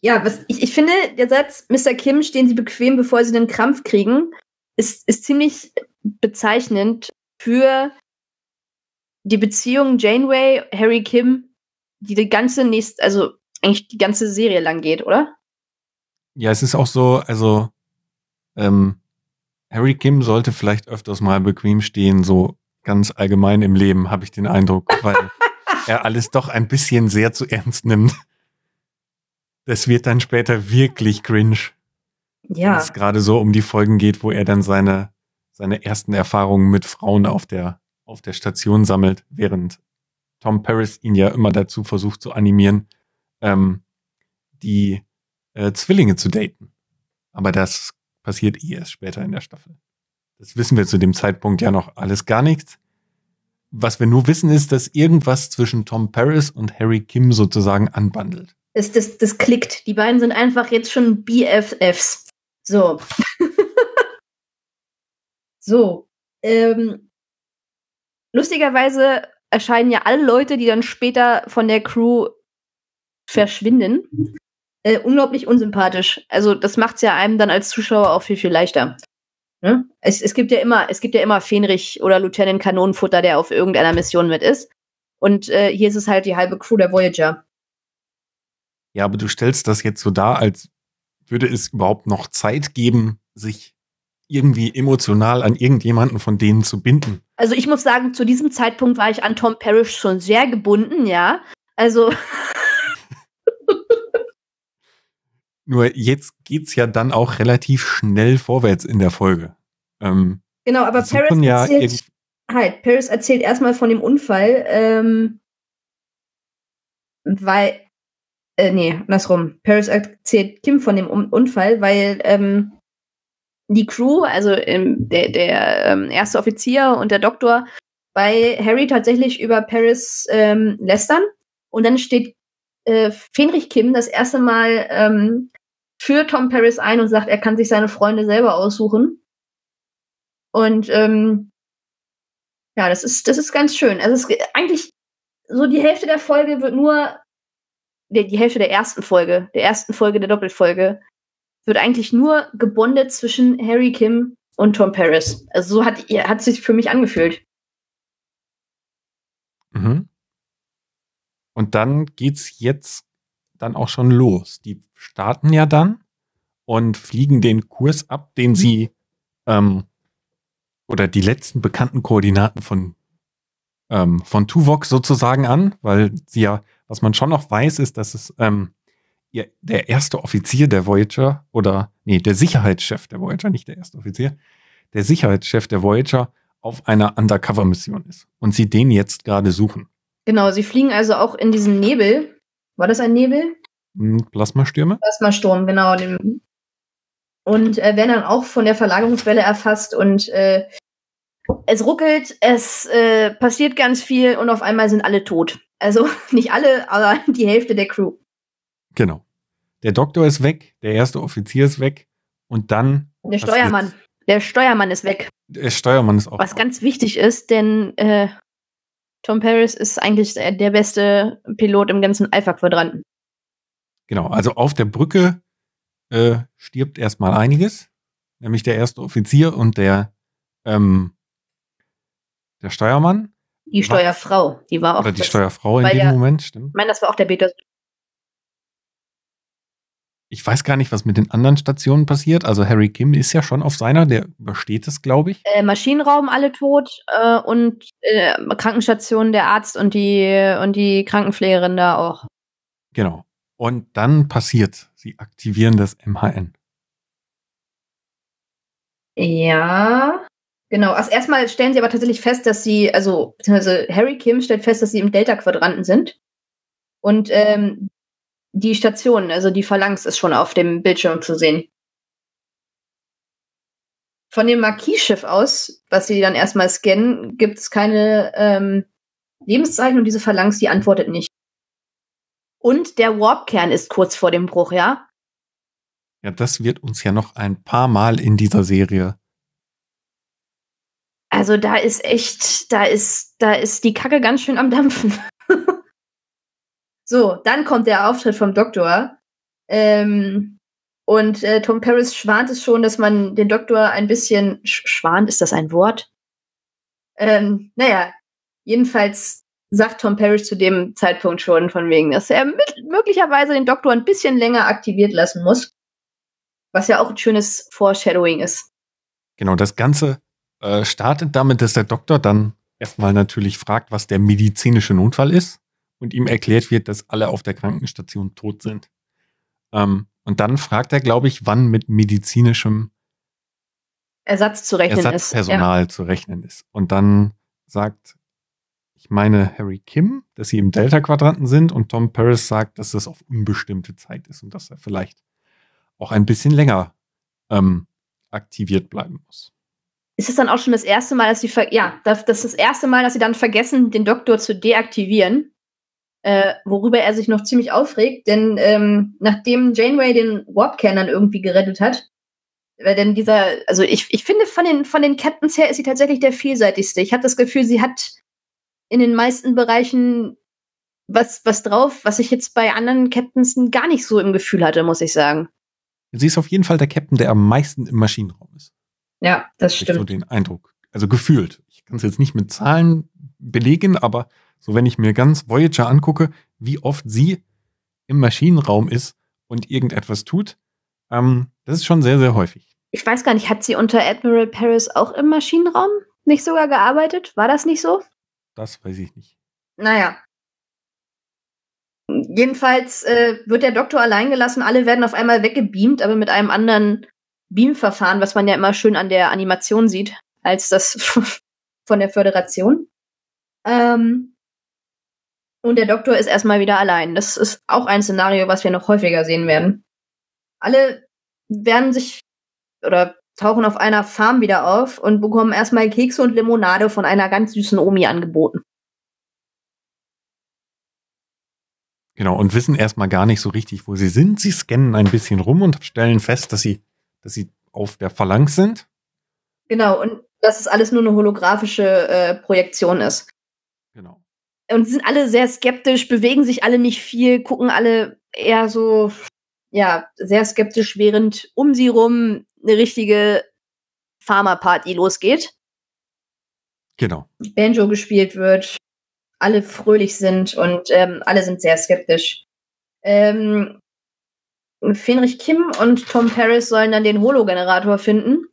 ja, was ich, ich finde, der Satz, Mr. Kim, stehen Sie bequem, bevor Sie den Krampf kriegen, ist, ist ziemlich bezeichnend für die Beziehung Janeway, Harry Kim, die die ganze nächste, also eigentlich die ganze Serie lang geht, oder? Ja, es ist auch so, also ähm, Harry Kim sollte vielleicht öfters mal bequem stehen, so ganz allgemein im Leben, habe ich den Eindruck, weil [LAUGHS] er alles doch ein bisschen sehr zu ernst nimmt. Das wird dann später wirklich cringe. Ja. Wenn es gerade so um die Folgen geht, wo er dann seine, seine ersten Erfahrungen mit Frauen auf der, auf der Station sammelt, während Tom Paris ihn ja immer dazu versucht zu animieren, ähm, die äh, Zwillinge zu daten. Aber das passiert eh erst später in der Staffel. Das wissen wir zu dem Zeitpunkt ja noch alles gar nichts. Was wir nur wissen, ist, dass irgendwas zwischen Tom Paris und Harry Kim sozusagen anbandelt. Das, das, das klickt. Die beiden sind einfach jetzt schon BFFs. So. [LAUGHS] so. Ähm, lustigerweise erscheinen ja alle Leute, die dann später von der Crew verschwinden, äh, unglaublich unsympathisch. Also das macht es ja einem dann als Zuschauer auch viel, viel leichter. Ne? Es, es gibt ja immer, es gibt ja immer Fenrich oder Lieutenant Kanonenfutter, der auf irgendeiner Mission mit ist. Und äh, hier ist es halt die halbe Crew der Voyager. Ja, aber du stellst das jetzt so dar, als würde es überhaupt noch Zeit geben, sich irgendwie emotional an irgendjemanden von denen zu binden. Also ich muss sagen, zu diesem Zeitpunkt war ich an Tom Parrish schon sehr gebunden, ja. Also [LAUGHS] [LAUGHS] Nur jetzt geht's ja dann auch relativ schnell vorwärts in der Folge. Ähm, genau, aber Paris ja erzählt, halt, Paris erzählt erstmal von dem Unfall, ähm, weil, äh, nee, andersrum. Paris erzählt Kim von dem Unfall, weil ähm, die Crew, also ähm, der, der ähm, erste Offizier und der Doktor, bei Harry tatsächlich über Paris ähm, lästern. Und dann steht äh, Fenrich Kim das erste Mal ähm, für Tom Paris ein und sagt, er kann sich seine Freunde selber aussuchen. Und ähm, ja, das ist, das ist ganz schön. Also es ist eigentlich so die Hälfte der Folge wird nur, die, die Hälfte der ersten Folge, der ersten Folge der Doppelfolge, wird eigentlich nur gebondet zwischen Harry Kim und Tom Paris. Also so hat, hat sich für mich angefühlt. Mhm. Und dann geht's jetzt dann auch schon los. Die starten ja dann und fliegen den Kurs ab, den sie ähm, oder die letzten bekannten Koordinaten von ähm, von Tuvok sozusagen an, weil sie ja, was man schon noch weiß, ist, dass es ähm, ihr, der erste Offizier der Voyager oder nee, der Sicherheitschef der Voyager, nicht der erste Offizier, der Sicherheitschef der Voyager auf einer Undercover-Mission ist und sie den jetzt gerade suchen. Genau, sie fliegen also auch in diesen Nebel. War das ein Nebel? Hm, Plasmastürme? Plasmasturm, genau. Und äh, werden dann auch von der Verlagerungswelle erfasst und äh, es ruckelt, es äh, passiert ganz viel und auf einmal sind alle tot. Also [LAUGHS] nicht alle, aber die Hälfte der Crew. Genau. Der Doktor ist weg, der erste Offizier ist weg und dann. Der Steuermann. Der Steuermann ist weg. Der Steuermann ist auch. Was ganz wichtig ist, denn äh, Tom Paris ist eigentlich der, der beste Pilot im ganzen Alpha-Quadranten. Genau, also auf der Brücke äh, stirbt erstmal einiges, nämlich der erste Offizier und der, ähm, der Steuermann. Die Steuerfrau, die war auch. Oder die Steuerfrau in dem ja, Moment, stimmt. Ich meine, das war auch der Beta ich weiß gar nicht, was mit den anderen Stationen passiert. Also Harry Kim ist ja schon auf seiner, der übersteht es, glaube ich. Äh, Maschinenraum alle tot äh, und äh, Krankenstation der Arzt und die und die Krankenpflegerin da auch. Genau. Und dann passiert, sie aktivieren das MHN. Ja, genau. Also erstmal stellen sie aber tatsächlich fest, dass sie, also beziehungsweise Harry Kim stellt fest, dass sie im Delta-Quadranten sind. Und ähm, die Station, also die Phalanx ist schon auf dem Bildschirm zu sehen. von dem Marquis-Schiff aus, was sie dann erstmal scannen, gibt es keine ähm, Lebenszeichen und diese Phalanx, die antwortet nicht. Und der Warp-Kern ist kurz vor dem Bruch, ja? Ja, das wird uns ja noch ein paar Mal in dieser Serie. Also da ist echt, da ist, da ist die Kacke ganz schön am Dampfen. So, dann kommt der Auftritt vom Doktor. Ähm, und äh, Tom Paris schwant es schon, dass man den Doktor ein bisschen sch schwant, ist das ein Wort? Ähm, naja, jedenfalls sagt Tom Paris zu dem Zeitpunkt schon von wegen, dass er möglicherweise den Doktor ein bisschen länger aktiviert lassen muss. Was ja auch ein schönes Foreshadowing ist. Genau, das Ganze äh, startet damit, dass der Doktor dann erstmal natürlich fragt, was der medizinische Notfall ist und ihm erklärt wird, dass alle auf der Krankenstation tot sind. Ähm, und dann fragt er, glaube ich, wann mit medizinischem Ersatz zu rechnen Ersatzpersonal ist. Ja. zu rechnen ist. Und dann sagt, ich meine, Harry Kim, dass sie im Delta-Quadranten sind und Tom Paris sagt, dass das auf unbestimmte Zeit ist und dass er vielleicht auch ein bisschen länger ähm, aktiviert bleiben muss. Ist es dann auch schon das erste Mal, dass sie ja, das, ist das erste Mal, dass sie dann vergessen, den Doktor zu deaktivieren, äh, worüber er sich noch ziemlich aufregt, denn ähm, nachdem Janeway den Warp-Kern dann irgendwie gerettet hat, weil denn dieser, also ich, ich finde von den von den Captains her ist sie tatsächlich der vielseitigste. Ich habe das Gefühl, sie hat in den meisten Bereichen was was drauf, was ich jetzt bei anderen Captains gar nicht so im Gefühl hatte, muss ich sagen. Sie ist auf jeden Fall der Captain, der am meisten im Maschinenraum ist. Ja, das ich stimmt. so den Eindruck. Also gefühlt. Ich kann es jetzt nicht mit Zahlen belegen, aber so wenn ich mir ganz Voyager angucke, wie oft sie im Maschinenraum ist und irgendetwas tut, ähm, das ist schon sehr, sehr häufig. Ich weiß gar nicht, hat sie unter Admiral Paris auch im Maschinenraum nicht sogar gearbeitet? War das nicht so? Das weiß ich nicht. Naja, Jedenfalls äh, wird der Doktor allein gelassen, alle werden auf einmal weggebeamt, aber mit einem anderen Beamverfahren, was man ja immer schön an der Animation sieht, als das [LAUGHS] von der Föderation. Ähm, und der Doktor ist erstmal wieder allein. Das ist auch ein Szenario, was wir noch häufiger sehen werden. Alle werden sich oder tauchen auf einer Farm wieder auf und bekommen erstmal Kekse und Limonade von einer ganz süßen Omi angeboten. Genau, und wissen erstmal gar nicht so richtig, wo sie sind. Sie scannen ein bisschen rum und stellen fest, dass sie, dass sie auf der Phalanx sind. Genau, und dass es alles nur eine holographische äh, Projektion ist. Genau. Und sie sind alle sehr skeptisch, bewegen sich alle nicht viel, gucken alle eher so, ja, sehr skeptisch, während um sie rum eine richtige Pharma-Party losgeht. Genau. Banjo gespielt wird, alle fröhlich sind und ähm, alle sind sehr skeptisch. Ähm, Fenrich Kim und Tom Paris sollen dann den Hologenerator finden.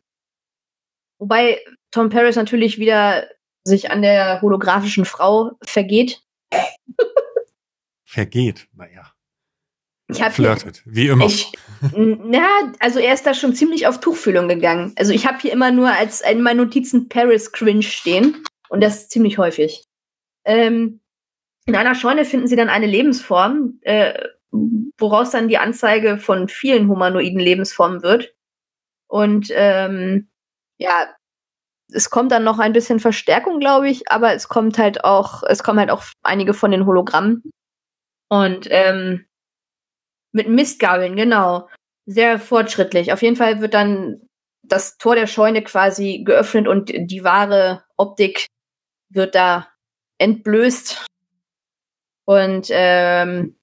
Wobei Tom Paris natürlich wieder sich an der holographischen Frau vergeht. vergeht, naja. Ich hab Flirtet, hier, wie immer. Ich, na, also er ist da schon ziemlich auf Tuchfühlung gegangen. Also ich habe hier immer nur als in meinen Notizen Paris Cringe stehen und das ziemlich häufig. Ähm, in einer Scheune finden sie dann eine Lebensform, äh, woraus dann die Anzeige von vielen humanoiden Lebensformen wird. Und ähm, ja, es kommt dann noch ein bisschen Verstärkung, glaube ich, aber es kommt halt auch, es kommen halt auch einige von den Hologrammen. Und ähm, mit Mistgabeln, genau. Sehr fortschrittlich. Auf jeden Fall wird dann das Tor der Scheune quasi geöffnet und die wahre Optik wird da entblößt. Und ähm,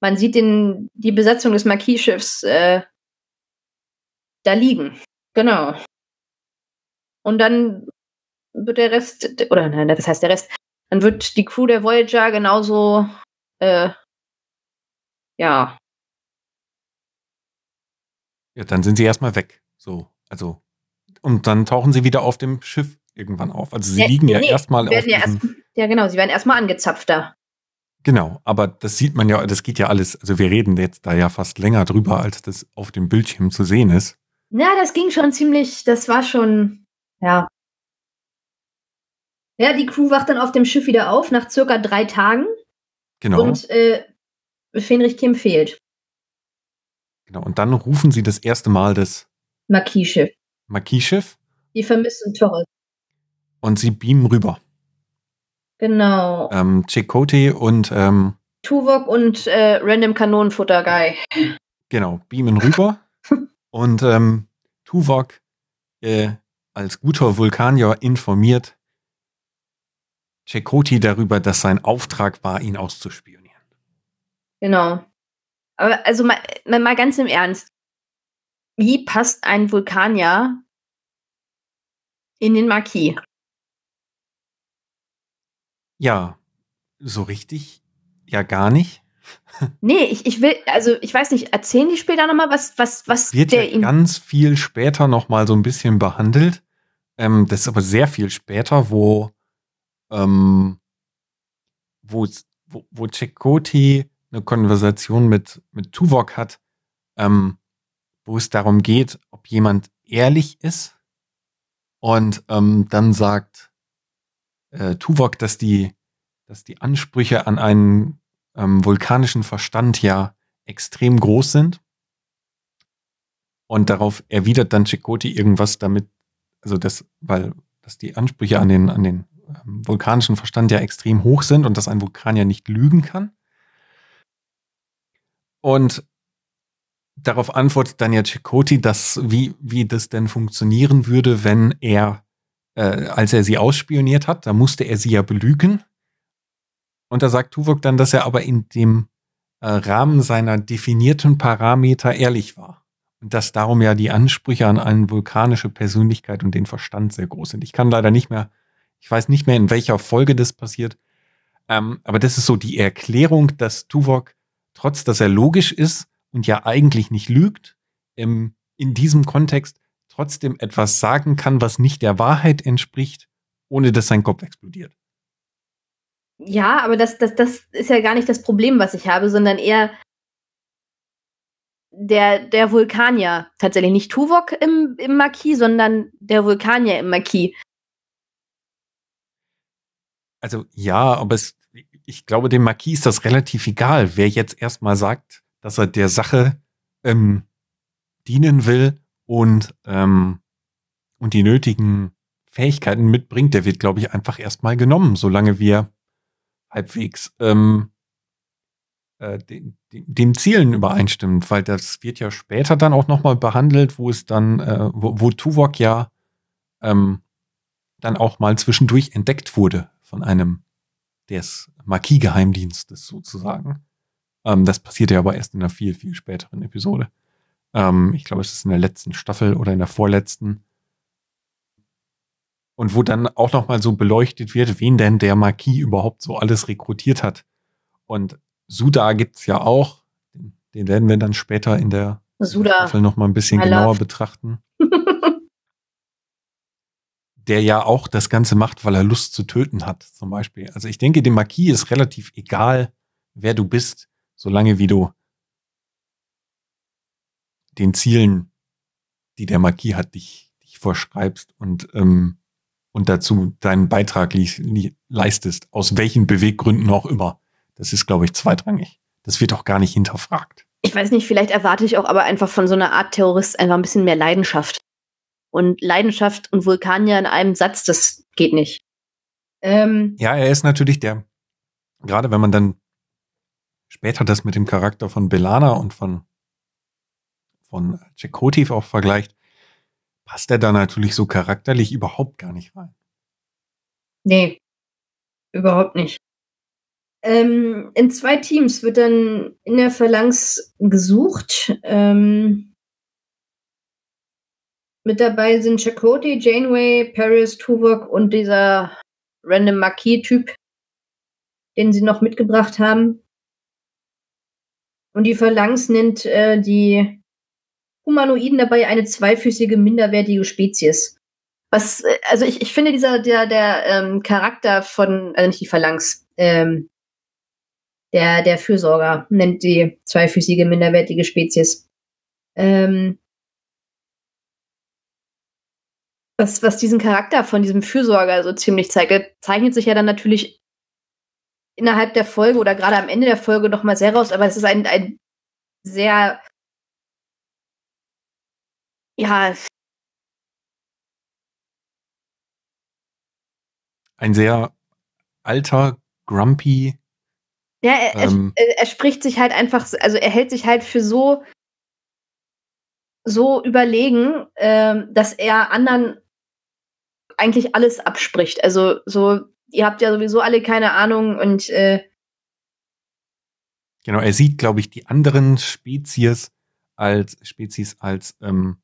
man sieht den, die Besatzung des Marquis-Schiffs äh, da liegen. Genau. Und dann wird der Rest, oder nein, das heißt der Rest, dann wird die Crew der Voyager genauso, äh, ja. Ja, dann sind sie erstmal weg. So, also. Und dann tauchen sie wieder auf dem Schiff irgendwann auf. Also sie ja, liegen ja nee, erstmal auf. Ja, erst, ja, genau, sie werden erstmal angezapft da. Genau, aber das sieht man ja, das geht ja alles, also wir reden jetzt da ja fast länger drüber, als das auf dem Bildschirm zu sehen ist. Ja, das ging schon ziemlich, das war schon, ja. Ja, die Crew wacht dann auf dem Schiff wieder auf, nach circa drei Tagen. Genau. Und äh, Fenrich Kim fehlt. Genau, und dann rufen sie das erste Mal das Marquis-Schiff. Marquis-Schiff Die vermissen Torres. Und sie beamen rüber. Genau. Ähm, Chakotay und ähm, Tuvok und äh, Random Kanonenfutter Guy. Genau, beamen rüber. [LAUGHS] und ähm, Tuvok äh, als guter Vulkanier informiert Chakoti darüber, dass sein Auftrag war, ihn auszuspionieren. Genau. Aber also mal, mal ganz im Ernst. Wie passt ein Vulkanier in den Marquis? Ja, so richtig ja gar nicht. [LAUGHS] Nee, ich, ich will, also ich weiß nicht, erzählen die später nochmal, was, was, was Wird der ja ihn. ganz viel später nochmal so ein bisschen behandelt. Ähm, das ist aber sehr viel später, wo, ähm, wo, wo, wo Chakoti eine Konversation mit, mit Tuvok hat, ähm, wo es darum geht, ob jemand ehrlich ist. Und ähm, dann sagt äh, Tuvok, dass die, dass die Ansprüche an einen ähm, vulkanischen Verstand ja extrem groß sind. Und darauf erwidert dann Chakoti irgendwas damit, also das, weil dass die Ansprüche an den, an den ähm, vulkanischen Verstand ja extrem hoch sind und dass ein Vulkan ja nicht lügen kann. Und darauf antwortet dann ja Chakoti, dass wie, wie das denn funktionieren würde, wenn er, äh, als er sie ausspioniert hat, da musste er sie ja belügen. Und da sagt Tuvok dann, dass er aber in dem äh, Rahmen seiner definierten Parameter ehrlich war. Dass darum ja die Ansprüche an eine vulkanische Persönlichkeit und den Verstand sehr groß sind. Ich kann leider nicht mehr, ich weiß nicht mehr, in welcher Folge das passiert. Ähm, aber das ist so die Erklärung, dass Tuvok, trotz dass er logisch ist und ja eigentlich nicht lügt, im, in diesem Kontext trotzdem etwas sagen kann, was nicht der Wahrheit entspricht, ohne dass sein Kopf explodiert. Ja, aber das, das, das ist ja gar nicht das Problem, was ich habe, sondern eher der, der Vulkanier. Tatsächlich nicht Tuvok im, im Marquis, sondern der Vulkanier im Marquis. Also ja, aber es, ich glaube, dem Marquis ist das relativ egal, wer jetzt erstmal sagt, dass er der Sache ähm, dienen will und, ähm, und die nötigen Fähigkeiten mitbringt, der wird, glaube ich, einfach erstmal genommen, solange wir halbwegs ähm, äh, den, dem Zielen übereinstimmt, weil das wird ja später dann auch nochmal behandelt, wo es dann, äh, wo, wo Tuvok ja ähm, dann auch mal zwischendurch entdeckt wurde von einem des Marquis-Geheimdienstes sozusagen. Ähm, das passierte ja aber erst in einer viel, viel späteren Episode. Ähm, ich glaube, es ist in der letzten Staffel oder in der vorletzten. Und wo dann auch nochmal so beleuchtet wird, wen denn der Marquis überhaupt so alles rekrutiert hat. Und Suda gibt's ja auch. Den, den werden wir dann später in der Suda. Staffel nochmal ein bisschen I genauer love. betrachten. [LAUGHS] der ja auch das Ganze macht, weil er Lust zu töten hat, zum Beispiel. Also ich denke, dem Marquis ist relativ egal, wer du bist, solange wie du den Zielen, die der Marquis hat, dich, dich vorschreibst und, ähm, und dazu deinen Beitrag leistest, aus welchen Beweggründen auch immer. Das ist, glaube ich, zweitrangig. Das wird auch gar nicht hinterfragt. Ich weiß nicht, vielleicht erwarte ich auch aber einfach von so einer Art Terrorist einfach ein bisschen mehr Leidenschaft. Und Leidenschaft und Vulkanier in einem Satz, das geht nicht. Ähm, Ja, er ist natürlich der, gerade wenn man dann später das mit dem Charakter von Belana und von, von Chakotay auch vergleicht, passt er da natürlich so charakterlich überhaupt gar nicht rein. nee, überhaupt nicht. Ähm, in zwei Teams wird dann in der Phalanx gesucht. Ähm, mit dabei sind Chakotay, Janeway, Paris, Tuvok und dieser random Marquis-Typ, den sie noch mitgebracht haben. Und die Phalanx nennt äh, die Humanoiden dabei eine zweifüßige, minderwertige Spezies. Was, äh, also ich, ich finde dieser, der, der ähm, Charakter von, also nicht die Phalanx, ähm, der, der Fürsorger nennt die zweifüßige, minderwertige Spezies. Ähm, was, was diesen Charakter von diesem Fürsorger so ziemlich zeigt, der zeichnet sich ja dann natürlich innerhalb der Folge oder gerade am Ende der Folge noch mal sehr raus, aber es ist ein, ein sehr ja ein sehr alter, grumpy. Ja, er, ähm, er, er, spricht sich halt einfach, also er hält sich halt für so, so überlegen, ähm, dass er anderen eigentlich alles abspricht. Also so, ihr habt ja sowieso alle keine Ahnung und äh, Genau, er sieht, glaube ich, die anderen Spezies als Spezies als ähm,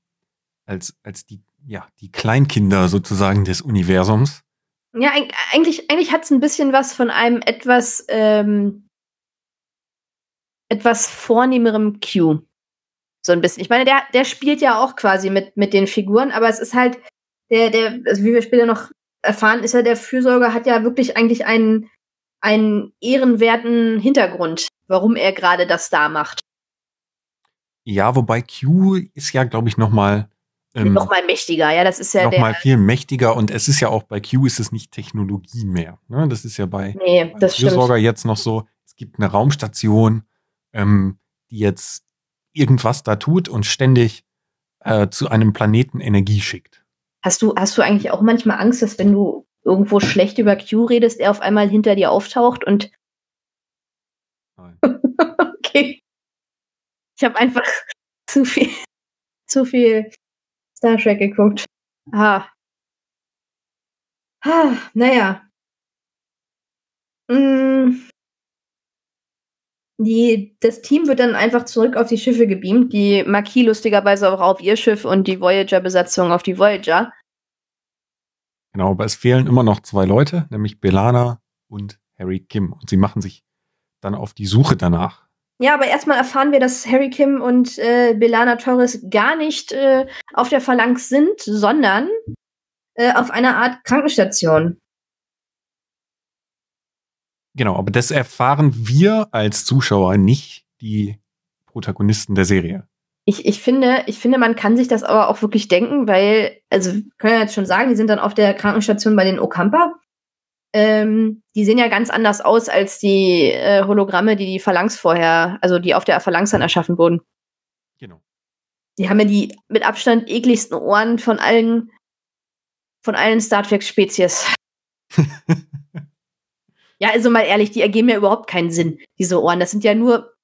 als als die ja die Kleinkinder sozusagen des Universums. Ja, eigentlich eigentlich hat es ein bisschen was von einem etwas ähm, etwas vornehmerem Q. So ein bisschen. Ich meine, der der spielt ja auch quasi mit mit den Figuren, aber es ist halt der der also wie wir später noch erfahren, ist ja der Fürsorger hat ja wirklich eigentlich einen einen ehrenwerten Hintergrund warum er gerade das da macht. Ja, wobei Q ist ja, glaube ich, noch mal ähm, noch mal mächtiger. Ja, das ist ja noch mal viel mächtiger und es ist ja auch bei Q ist es nicht Technologie mehr. Ne? Das ist ja bei, nee, das Fürsorger jetzt noch so. Es gibt eine Raumstation, ähm, die jetzt irgendwas da tut und ständig äh, zu einem Planeten Energie schickt. Hast du, hast du eigentlich auch manchmal Angst, dass wenn du irgendwo schlecht über Q redest, er auf einmal hinter dir auftaucht und [LAUGHS] okay. Ich habe einfach [LAUGHS] zu viel, zu viel Star Trek geguckt. Ah. Ah, naja. Mm. Die, das Team wird dann einfach zurück auf die Schiffe gebeamt. Die Marquis lustigerweise auch auf ihr Schiff und die Voyager-Besatzung auf die Voyager. Genau, aber es fehlen immer noch zwei Leute, nämlich Belana und Harry Kim. Und sie machen sich dann auf die Suche danach. Ja, aber erstmal erfahren wir, dass Harry Kim und äh, Belana Torres gar nicht äh, auf der Phalanx sind, sondern äh, auf einer Art Krankenstation. Genau, aber das erfahren wir als Zuschauer nicht, die Protagonisten der Serie. Ich, ich, finde, ich finde, man kann sich das aber auch wirklich denken, weil, also können wir jetzt schon sagen, die sind dann auf der Krankenstation bei den Okampa ähm, die sehen ja ganz anders aus als die äh, Hologramme, die die Phalanx vorher, also die auf der Phalanx dann erschaffen wurden. Genau. Die haben ja die mit Abstand ekligsten Ohren von allen, von allen Star Trek Spezies. [LAUGHS] ja, also mal ehrlich, die ergeben ja überhaupt keinen Sinn, diese Ohren. Das sind ja nur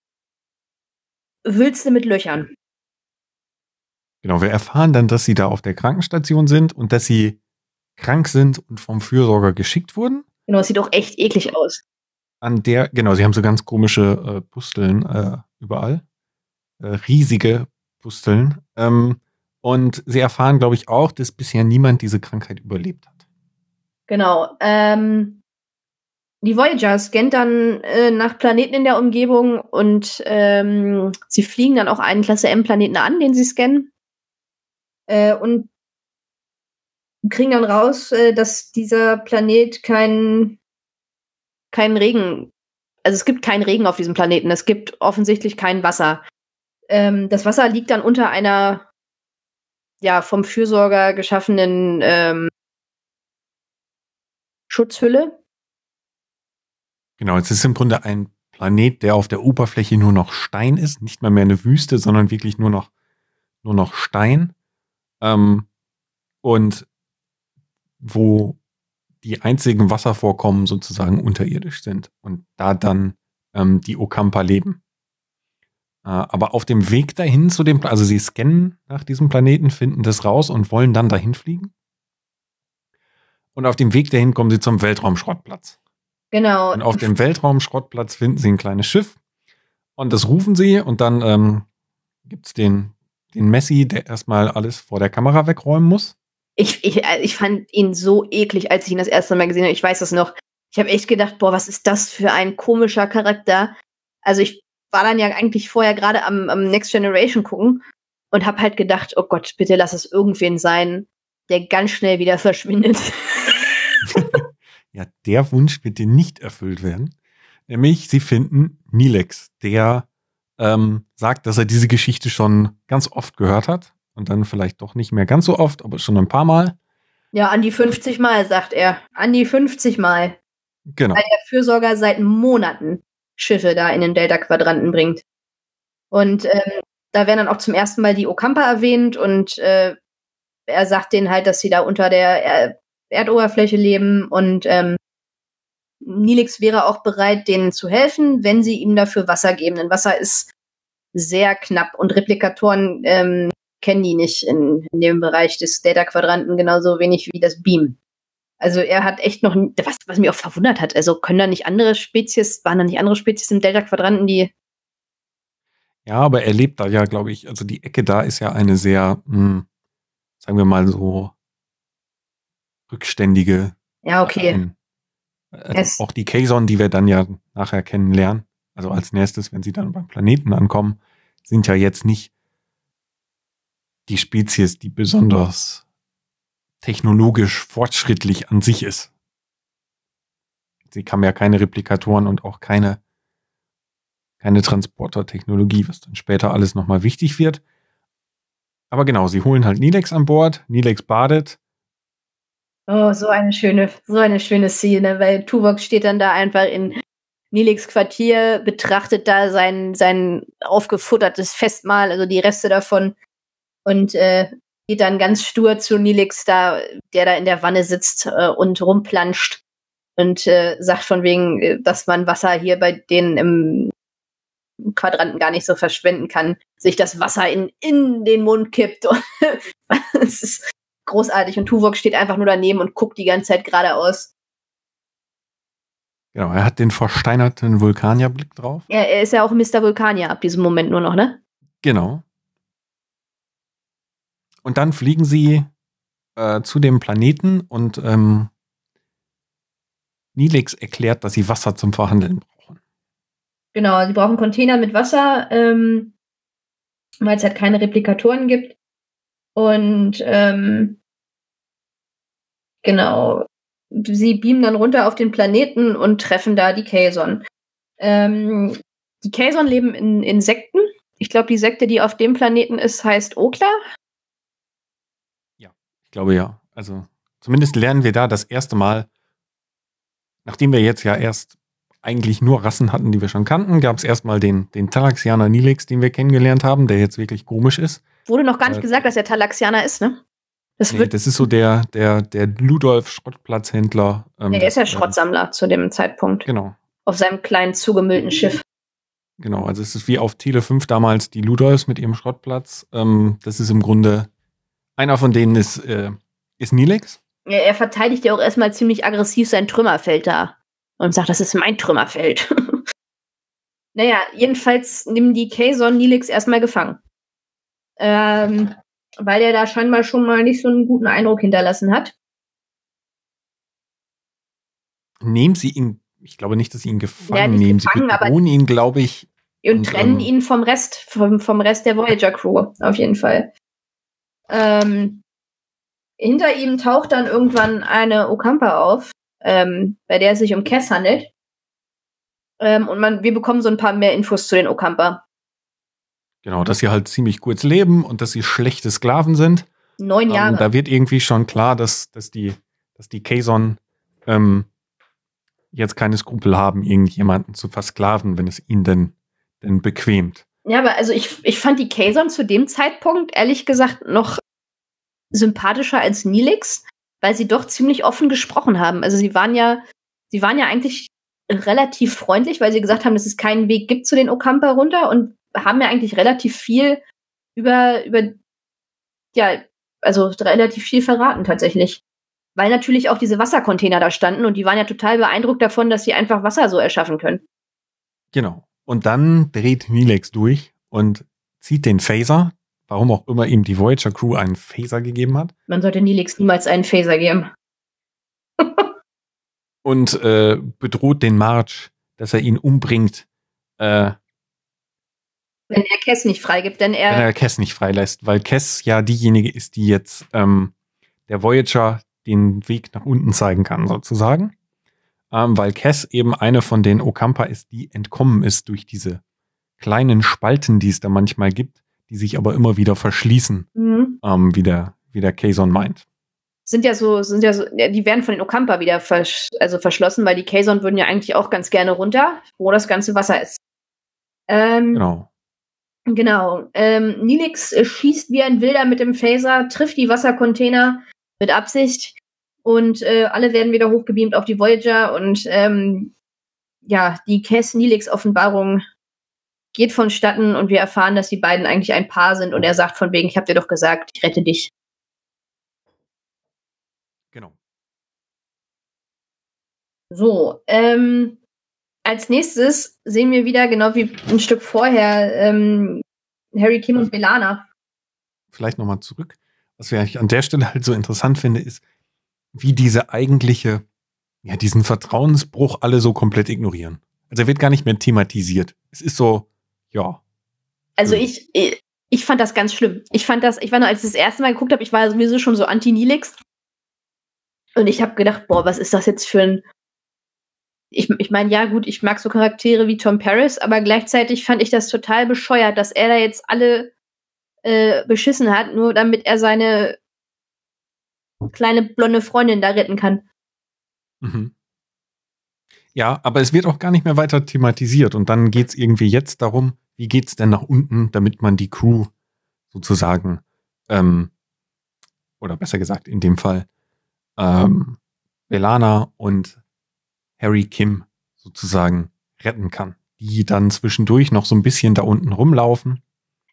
Wülste mit Löchern. Genau, wir erfahren dann, dass sie da auf der Krankenstation sind und dass sie krank sind und vom Fürsorger geschickt wurden. Genau, es sieht auch echt eklig aus. An der, genau, sie haben so ganz komische äh, Pusteln äh, überall. Äh, riesige Pusteln. Ähm, und sie erfahren, glaube ich, auch, dass bisher niemand diese Krankheit überlebt hat. Genau. Ähm, die Voyager scannt dann äh, nach Planeten in der Umgebung und ähm, sie fliegen dann auch einen Klasse M-Planeten an, den sie scannen. Äh, und kriegen dann raus, äh, dass dieser Planet keinen keinen Regen, also es gibt keinen Regen auf diesem Planeten. Es gibt offensichtlich kein Wasser. Ähm, das Wasser liegt dann unter einer ja vom Fürsorger geschaffenen ähm, Schutzhülle. Genau, es ist im Grunde ein Planet, der auf der Oberfläche nur noch Stein ist, nicht mal mehr eine Wüste, sondern wirklich nur noch nur noch Stein. Ähm, und wo die einzigen Wasservorkommen sozusagen unterirdisch sind und da dann ähm, die Okampa leben. Äh, aber auf dem Weg dahin zu dem, also sie scannen nach diesem Planeten, finden das raus und wollen dann dahin fliegen. Und auf dem Weg dahin kommen sie zum Weltraumschrottplatz. Genau. Und auf dem Weltraumschrottplatz finden sie ein kleines Schiff und das rufen sie und dann ähm, gibt es den, den Messi, der erstmal alles vor der Kamera wegräumen muss ich, ich, ich fand ihn so eklig, als ich ihn das erste Mal gesehen habe. Ich weiß das noch. Ich habe echt gedacht, boah, was ist das für ein komischer Charakter. Also ich war dann ja eigentlich vorher gerade am, am Next Generation gucken und habe halt gedacht, oh Gott, bitte lass es irgendwen sein, der ganz schnell wieder verschwindet. [LAUGHS] ja, der Wunsch wird dir nicht erfüllt werden. Nämlich, sie finden Nilex, der ähm, sagt, dass er diese Geschichte schon ganz oft gehört hat und dann vielleicht doch nicht mehr ganz so oft, aber schon ein paar Mal. Ja, an die 50 Mal, sagt er. An die 50 Mal. Genau. Weil der Fürsorger seit Monaten Schiffe da in den Delta-Quadranten bringt. Und ähm, da werden dann auch zum ersten Mal die Okampa erwähnt und äh, er sagt denen halt, dass sie da unter der, Erdoberfläche leben und ähm, Nilix wäre auch bereit, denen zu helfen, wenn sie ihm dafür Wasser geben. Denn Wasser ist sehr knapp und Replikatoren ähm, kennen die nicht in, in dem Bereich des Data-Quadranten genauso wenig wie das Beam. Also er hat echt noch, was, was mich auch verwundert hat, also können da nicht andere Spezies, waren da nicht andere Spezies im Delta-Quadranten, die ja, aber er lebt da ja, glaube ich, also die Ecke da ist ja eine sehr, mh, hm, sagen wir mal so, rückständige. Ja, okay. Also auch die Kazon, die wir dann ja nachher kennenlernen, also als nächstes, wenn sie dann beim Planeten ankommen, sind ja jetzt nicht die Spezies, die besonders technologisch fortschrittlich an sich ist. Sie haben ja keine Replikatoren und auch keine keine Transporter-Technologie, was dann später alles nochmal wichtig wird. Aber genau, sie holen halt Nilex an Bord, Nilex badet. Oh, so eine schöne, so eine schöne Szene, weil Tuvok steht dann da einfach in Nilex Quartier, betrachtet da sein, sein aufgefuttertes Festmahl, also die Reste davon, und äh, geht dann ganz stur zu Nilex da, der da in der Wanne sitzt äh, und rumplanscht und äh, sagt von wegen, äh, dass man Wasser hier bei denen im Quadranten gar nicht so verschwenden kann, sich das Wasser in, in den Mund kippt. [LAUGHS] Es ist großartig. Und Tuvok steht einfach nur daneben und guckt die ganze Zeit geradeaus. Genau, er hat den versteinerten Vulkanierblick drauf. Ja, er ist ja auch Mr. Vulkanier ab diesem Moment nur noch, ne? Genau. Und dann fliegen sie äh, zu dem Planeten und ähm, Nilix erklärt, dass sie Wasser zum Verhandeln brauchen. Genau, sie brauchen Container mit Wasser, ähm, weil es halt keine Replikatoren gibt. Und ähm, genau, sie beamen dann runter auf den Planeten und treffen da die Kazon. Ähm, die Kazon leben in Insekten. Ich glaube, die Sekte, die auf dem Planeten ist, heißt Okla. Ja, ich glaube ja. Also zumindest lernen wir da das erste Mal, nachdem wir jetzt ja erst eigentlich nur Rassen hatten, die wir schon kannten. Gab es erstmal den, den Talaxianer Nilix, den wir kennengelernt haben, der jetzt wirklich komisch ist. Wurde noch gar nicht äh, gesagt, dass er Talaxianer ist, ne? Das, nee, das ist so der, der, der Ludolf Schrottplatzhändler. Ähm, der ist ja Schrottsammler äh, zu dem Zeitpunkt. Genau. Auf seinem kleinen zugemüllten Schiff. Genau, also es ist wie auf Tele 5 damals die Ludolfs mit ihrem Schrottplatz. Ähm, das ist im Grunde, einer von denen ist, äh, ist Nilex. Ja, er verteidigt ja auch erstmal ziemlich aggressiv sein Trümmerfeld da und sagt, das ist mein Trümmerfeld. [LAUGHS] naja, jedenfalls nehmen die Kazon Nilix erstmal gefangen. Ähm, weil er da scheinbar schon mal nicht so einen guten Eindruck hinterlassen hat. Nehmen sie ihn, ich glaube nicht, dass sie ihn gefangen ja, nehmen. Gefangen, sie bedrohen ihn, glaube ich. Und, und trennen ähm, ihn vom Rest, vom, vom Rest der Voyager-Crew, auf jeden Fall. Ähm, hinter ihm taucht dann irgendwann eine Okampa auf, ähm, bei der es sich um Cass handelt. Ähm, und man, wir bekommen so ein paar mehr Infos zu den Okampa. Genau, dass sie halt ziemlich kurz leben und dass sie schlechte Sklaven sind. Neun Jahre. Ähm, da wird irgendwie schon klar, dass, dass die, dass die Kazon ähm, jetzt keine Skrupel haben, irgendjemanden zu versklaven, wenn es ihnen denn, denn bequemt. Ja, aber also ich, ich fand die Kazon zu dem Zeitpunkt ehrlich gesagt noch sympathischer als Nilix, weil sie doch ziemlich offen gesprochen haben. Also sie waren ja, sie waren ja eigentlich relativ freundlich, weil sie gesagt haben, dass es keinen Weg gibt zu den Okampa runter und haben ja eigentlich relativ viel über, über, ja, also relativ viel verraten tatsächlich. Weil natürlich auch diese Wassercontainer da standen und die waren ja total beeindruckt davon, dass sie einfach Wasser so erschaffen können. Genau. Und dann dreht Milex durch und zieht den Phaser, warum auch immer ihm die Voyager Crew einen Phaser gegeben hat. Man sollte Nilix niemals einen Phaser geben. [LAUGHS] und äh, bedroht den March, dass er ihn umbringt. Äh, wenn er Kess nicht freigibt, denn er. Wenn er Kess nicht freilässt, weil Kess ja diejenige ist, die jetzt ähm, der Voyager den Weg nach unten zeigen kann, sozusagen. Ähm, weil Kess eben eine von den Okampa ist, die entkommen ist durch diese kleinen Spalten, die es da manchmal gibt die sich aber immer wieder verschließen, mhm. ähm, wie der, wie der Kazon meint. Sind ja so, sind ja so, die werden von den Okampa wieder versch also verschlossen, weil die Kazon würden ja eigentlich auch ganz gerne runter, wo das ganze Wasser ist. Ähm, genau. Genau. Ähm, Nilix äh, schießt wie ein Wilder mit dem Phaser, trifft die Wassercontainer mit Absicht Und äh, alle werden wieder hochgebeamt auf die Voyager und ähm, ja, die Cass Nilix Offenbarung geht vonstatten und wir erfahren, dass die beiden eigentlich ein Paar sind und er sagt von wegen, ich hab dir doch gesagt, ich rette dich. Genau. So, ähm, als nächstes sehen wir wieder, genau wie ein Stück vorher, ähm, Harry Kim und Belana. Vielleicht nochmal zurück. Was ich an der Stelle halt so interessant finde, ist, wie diese eigentliche, ja, diesen Vertrauensbruch alle so komplett ignorieren. Also er wird gar nicht mehr thematisiert. Es ist so, ja. Also ich, ich fand das ganz schlimm. Ich fand das, ich war nur, als ich das erste Mal geguckt habe, ich war sowieso schon so anti-Nilix. Und ich habe gedacht, boah, was ist das jetzt für ein. Ich, ich meine, ja, gut, ich mag so Charaktere wie Tom Paris, aber gleichzeitig fand ich das total bescheuert, dass er da jetzt alle äh, beschissen hat, nur damit er seine kleine blonde Freundin da retten kann. Mhm. Ja, aber es wird auch gar nicht mehr weiter thematisiert. Und dann geht es irgendwie jetzt darum, wie geht es denn nach unten, damit man die Crew sozusagen, ähm, oder besser gesagt in dem Fall, ähm, Belana und Harry Kim sozusagen retten kann. Die dann zwischendurch noch so ein bisschen da unten rumlaufen.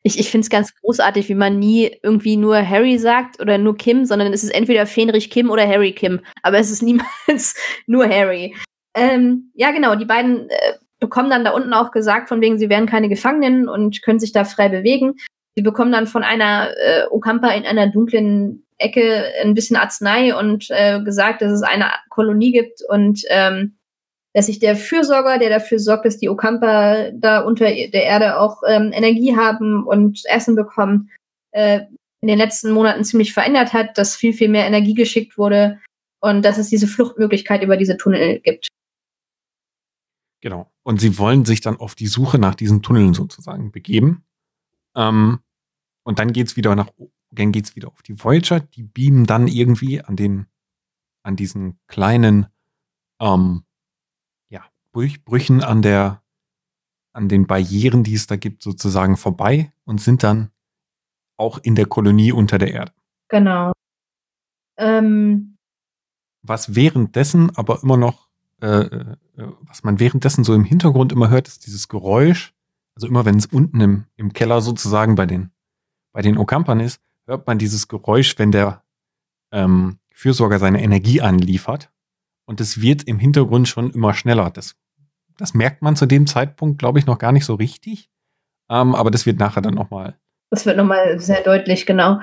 Ich, ich finde es ganz großartig, wie man nie irgendwie nur Harry sagt oder nur Kim, sondern es ist entweder Fenrich Kim oder Harry Kim. Aber es ist niemals [LAUGHS] nur Harry. Ähm, ja, genau, die beiden äh, bekommen dann da unten auch gesagt, von wegen, sie wären keine Gefangenen und können sich da frei bewegen. Sie bekommen dann von einer äh, Okampa in einer dunklen Ecke ein bisschen Arznei und äh, gesagt, dass es eine Kolonie gibt und ähm, dass sich der Fürsorger, der dafür sorgt, dass die Okampa da unter der Erde auch ähm, Energie haben und Essen bekommen, äh, in den letzten Monaten ziemlich verändert hat, dass viel, viel mehr Energie geschickt wurde und dass es diese Fluchtmöglichkeit über diese Tunnel gibt. Genau. Und sie wollen sich dann auf die Suche nach diesen Tunneln sozusagen begeben. Ähm, und dann geht's wieder nach, dann geht's wieder auf die Voyager. Die beamen dann irgendwie an den, an diesen kleinen, ähm, ja, Brüchen an der, an den Barrieren, die es da gibt, sozusagen vorbei und sind dann auch in der Kolonie unter der Erde. Genau. Ähm. Was währenddessen aber immer noch äh, äh, was man währenddessen so im Hintergrund immer hört, ist dieses Geräusch. Also immer wenn es unten im, im Keller sozusagen bei den, bei den Okampern ist, hört man dieses Geräusch, wenn der ähm, Fürsorger seine Energie anliefert. Und es wird im Hintergrund schon immer schneller. Das, das merkt man zu dem Zeitpunkt, glaube ich, noch gar nicht so richtig. Ähm, aber das wird nachher dann nochmal. Das wird nochmal sehr deutlich, genau.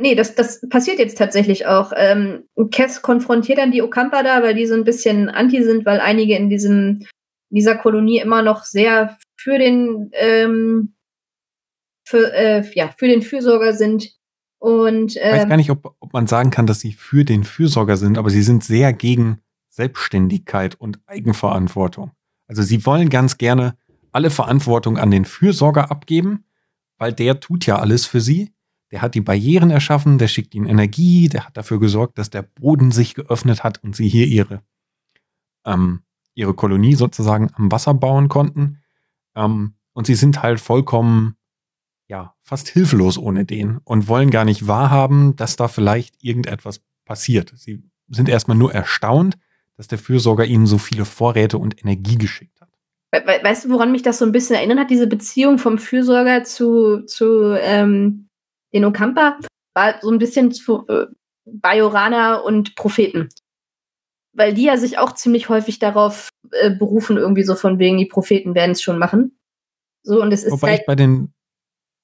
Nee, das, das passiert jetzt tatsächlich auch. Ähm, Cass konfrontiert dann die Okampa da, weil die so ein bisschen anti sind, weil einige in diesem, dieser Kolonie immer noch sehr für den, ähm, für, äh, ja, für den Fürsorger sind. Und, ähm, ich weiß ähm, gar nicht, ob, ob man sagen kann, dass sie für den Fürsorger sind, aber sie sind sehr gegen Selbstständigkeit und Eigenverantwortung. Also sie wollen ganz gerne alle Verantwortung an den Fürsorger abgeben, weil der tut ja alles für sie der hat die Barrieren erschaffen, der schickt ihnen Energie, der hat dafür gesorgt, dass der Boden sich geöffnet hat und sie hier ihre, ähm, ihre Kolonie sozusagen am Wasser bauen konnten. Ähm, und sie sind halt vollkommen, ja, fast hilflos ohne den und wollen gar nicht wahrhaben, dass da vielleicht irgendetwas passiert. Sie sind erstmal nur erstaunt, dass der Fürsorger ihnen so viele Vorräte und Energie geschickt hat. Weißt du, woran mich das so ein bisschen erinnert hat, diese Beziehung vom Fürsorger zu, zu ähm, den Okampa war so ein bisschen zu äh, Bajorana und Propheten. Weil die ja sich auch ziemlich häufig darauf äh, berufen, irgendwie so von wegen, die Propheten werden es schon machen. So, und es ist Wobei halt ich bei den,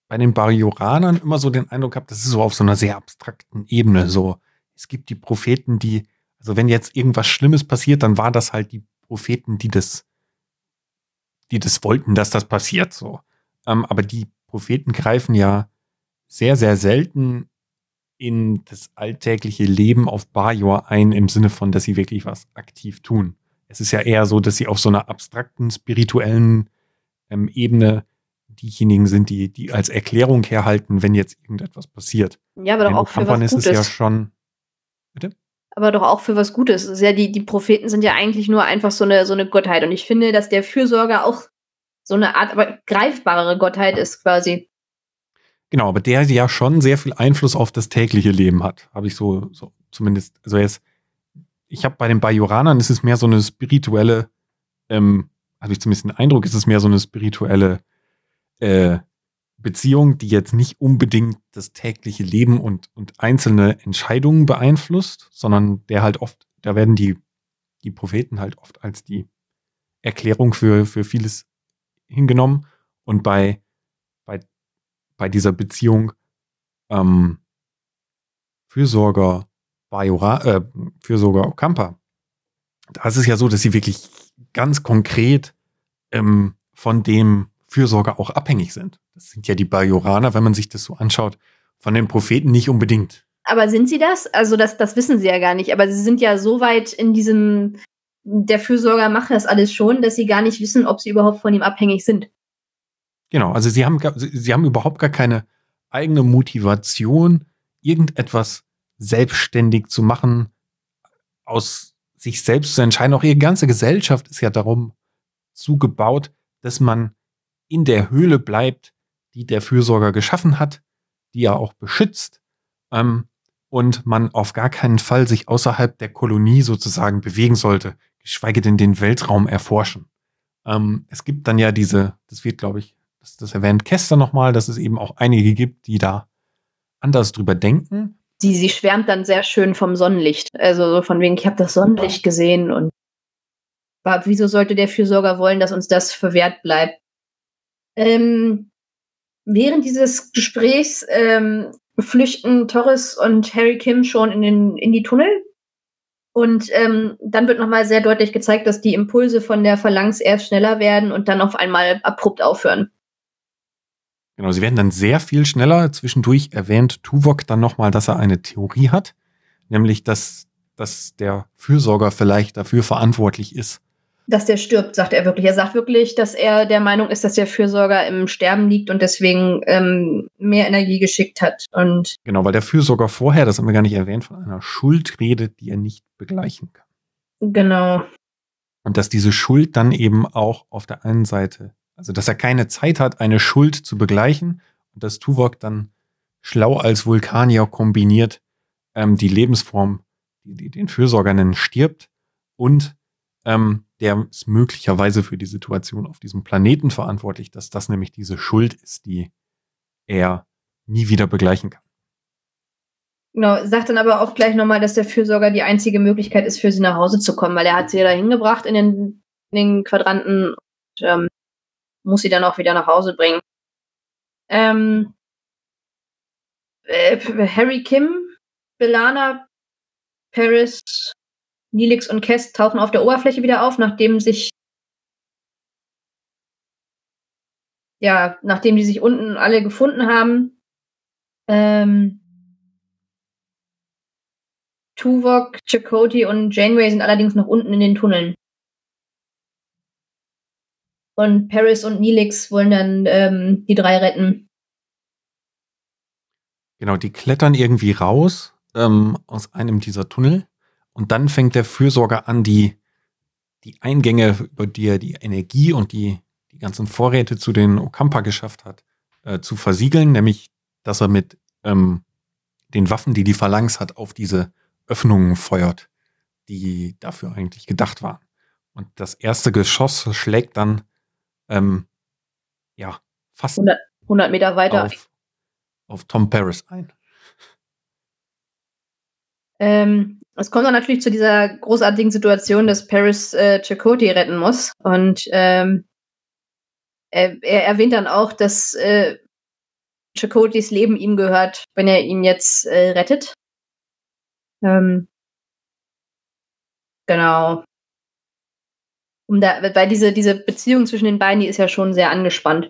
bei den Bajoranern immer so den Eindruck habe, das ist so auf so einer sehr abstrakten Ebene. So, es gibt die Propheten, die, also wenn jetzt irgendwas Schlimmes passiert, dann war das halt die Propheten, die das, die das wollten, dass das passiert. So. Ähm, aber die Propheten greifen ja sehr, sehr selten in das alltägliche Leben auf Bajor ein, im Sinne von, dass sie wirklich was aktiv tun. Es ist ja eher so, dass sie auf so einer abstrakten, spirituellen ähm, Ebene diejenigen sind, die, die als Erklärung herhalten, wenn jetzt irgendetwas passiert. Ja, aber doch auch für was ist Gutes. es ja schon. Bitte? Aber doch auch für was Gutes. ist ja die, die Propheten sind ja eigentlich nur einfach so eine, so eine Gottheit. Und ich finde, dass der Fürsorger auch so eine Art, aber greifbarere Gottheit ist quasi. Genau, aber der ja schon sehr viel Einfluss auf das tägliche Leben hat, habe ich so, so zumindest, also er ist ich habe bei den Bajoranern ist es mehr so eine spirituelle, ähm, habe ich zumindest den Eindruck, ist es mehr so eine spirituelle äh, Beziehung, die jetzt nicht unbedingt das tägliche Leben und, und einzelne Entscheidungen beeinflusst, sondern der halt oft, da werden die, die Propheten halt oft als die Erklärung für, für vieles hingenommen. Und bei, bei, bei dieser Beziehung ähm, Fürsorger Bajora, äh, Fürsorger Okampa, da ist es ja so, dass sie wirklich ganz konkret ähm, von dem Fürsorger auch abhängig sind. Das sind ja die Bajoraner, wenn man sich das so anschaut, von den Propheten nicht unbedingt. Aber sind sie das? Also das, das wissen sie ja gar nicht. Aber sie sind ja so weit in diesem, der Fürsorger macht das alles schon, dass sie gar nicht wissen, ob sie überhaupt von ihm abhängig sind. Genau, also sie haben, sie haben überhaupt gar keine eigene Motivation, irgendetwas selbstständig zu machen, aus sich selbst zu entscheiden. Auch ihre ganze Gesellschaft ist ja darum zugebaut, dass man in der Höhle bleibt, die der Fürsorger geschaffen hat, die er auch beschützt, ähm, und man auf gar keinen Fall sich außerhalb der Kolonie sozusagen bewegen sollte, geschweige denn den Weltraum erforschen. Ähm, es gibt dann ja diese, das wird, glaube ich, das, das erwähnt Kester nochmal, dass es eben auch einige gibt, die da anders drüber denken. Die, sie schwärmt dann sehr schön vom Sonnenlicht. Also von wegen, ich habe das Sonnenlicht gesehen und wieso sollte der Fürsorger wollen, dass uns das verwehrt bleibt? Ähm, während dieses Gesprächs ähm, flüchten Torres und Harry Kim schon in, den, in die Tunnel. Und ähm, dann wird nochmal sehr deutlich gezeigt, dass die Impulse von der Phalanx erst schneller werden und dann auf einmal abrupt aufhören. Genau, sie werden dann sehr viel schneller. Zwischendurch erwähnt Tuvok dann nochmal, dass er eine Theorie hat, nämlich dass, dass der Fürsorger vielleicht dafür verantwortlich ist, dass der stirbt, sagt er wirklich. Er sagt wirklich, dass er der Meinung ist, dass der Fürsorger im Sterben liegt und deswegen ähm, mehr Energie geschickt hat. Und genau, weil der Fürsorger vorher, das haben wir gar nicht erwähnt, von einer Schuld redet, die er nicht begleichen kann. Genau. Und dass diese Schuld dann eben auch auf der einen Seite, also dass er keine Zeit hat, eine Schuld zu begleichen und dass Tuvok dann schlau als Vulkanier kombiniert ähm, die Lebensform, die, die den Fürsorger nennen, stirbt und ähm, der ist möglicherweise für die Situation auf diesem Planeten verantwortlich, dass das nämlich diese Schuld ist, die er nie wieder begleichen kann. Genau, sagt dann aber auch gleich nochmal, dass der Fürsorger die einzige Möglichkeit ist, für sie nach Hause zu kommen, weil er hat sie ja da hingebracht in den, in den Quadranten und ähm, muss sie dann auch wieder nach Hause bringen. Ähm, äh, Harry Kim, Belana, Paris Nilix und Kess tauchen auf der Oberfläche wieder auf, nachdem sich ja, nachdem die sich unten alle gefunden haben. Ähm, Tuvok, Chakotay und Janeway sind allerdings noch unten in den Tunneln. Und Paris und Nilix wollen dann ähm, die drei retten. Genau, die klettern irgendwie raus ähm, aus einem dieser Tunnel und dann fängt der Fürsorger an, die, die Eingänge, über die er die Energie und die, die ganzen Vorräte zu den Okampa geschafft hat, äh, zu versiegeln, nämlich, dass er mit ähm, den Waffen, die die Phalanx hat, auf diese Öffnungen feuert, die dafür eigentlich gedacht waren. Und das erste Geschoss schlägt dann, ähm, ja, fast 100, 100 Meter weiter auf, auf Tom Paris ein. Ähm, es kommt dann natürlich zu dieser großartigen Situation, dass Paris äh, Chakotay retten muss. Und ähm, er, er, erwähnt dann auch, dass äh, Chakotays Leben ihm gehört, wenn er ihn jetzt äh, rettet. Ähm, genau. Um da, weil diese, diese Beziehung zwischen den beiden, die ist ja schon sehr angespannt.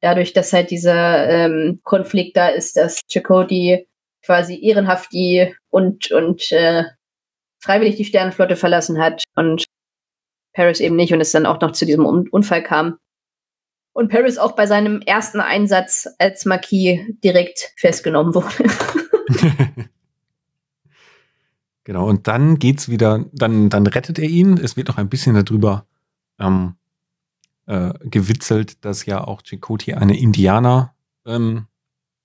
Dadurch, dass halt dieser ähm, Konflikt da ist, dass Chakotay quasi ehrenhaft die und, und äh, freiwillig die Sternenflotte verlassen hat und Paris eben nicht und es dann auch noch zu diesem Unfall kam. Und Paris auch bei seinem ersten Einsatz als Marquis direkt festgenommen wurde. [LAUGHS] [LAUGHS] genau, und dann geht's wieder, dann, dann rettet er ihn. Es wird noch ein bisschen darüber ähm, äh, gewitzelt, dass ja auch Chakotay eine Indianer ähm,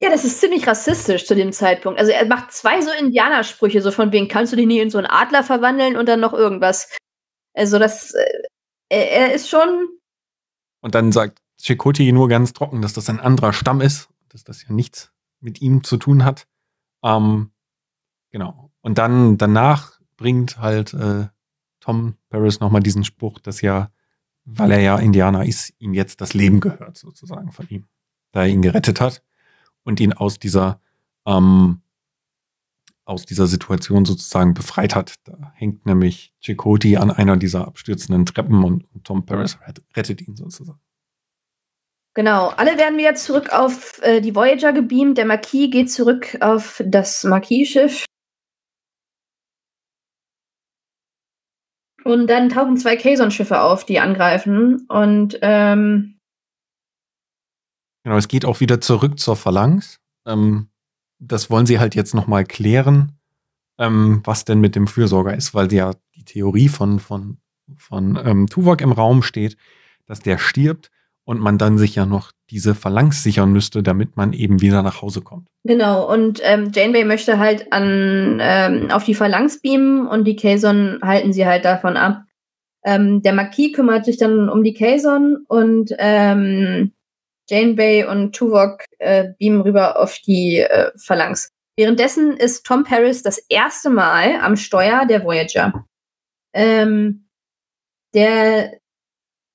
Ja, das ist ziemlich rassistisch zu dem Zeitpunkt. Also er macht zwei so Indianersprüche, so von wegen, kannst du dich nie in so einen Adler verwandeln und dann noch irgendwas. Also das, äh, er ist schon. Und dann sagt Chakoti nur ganz trocken, dass das ein anderer Stamm ist, dass das ja nichts mit ihm zu tun hat. Ähm, genau. Und dann danach bringt halt äh, Tom Paris nochmal diesen Spruch, dass ja, weil er ja Indianer ist, ihm jetzt das Leben gehört, sozusagen von ihm, da er ihn gerettet hat und ihn aus dieser ähm, aus dieser Situation sozusagen befreit hat. Da hängt nämlich Chakoti an einer dieser abstürzenden Treppen und, und Tom Paris rettet ihn sozusagen. Genau, alle werden wieder zurück auf äh, die Voyager gebeamt. Der Marquis geht zurück auf das Marquis-Schiff. Und dann tauchen zwei Kazon-Schiffe auf, die angreifen. Und ähm, genau, es geht auch wieder zurück zur Phalanx. Ähm, das wollen sie halt jetzt nochmal klären, ähm, was denn mit dem Fürsorger ist, weil ja die Theorie von, von, von ähm, Tuvok im Raum steht, dass der stirbt und man dann sich ja noch diese Phalanx sichern müsste, damit man eben wieder nach Hause kommt. Genau, und ähm, Janeway möchte halt an ähm, auf die Phalanx beamen und die Kazon halten sie halt davon ab. Ähm, der Marquis kümmert sich dann um die Kazon und ähm, Janeway und Tuvok äh, beamen rüber auf die äh, Phalanx. Währenddessen ist Tom Paris das erste Mal am Steuer der Voyager. Ähm, der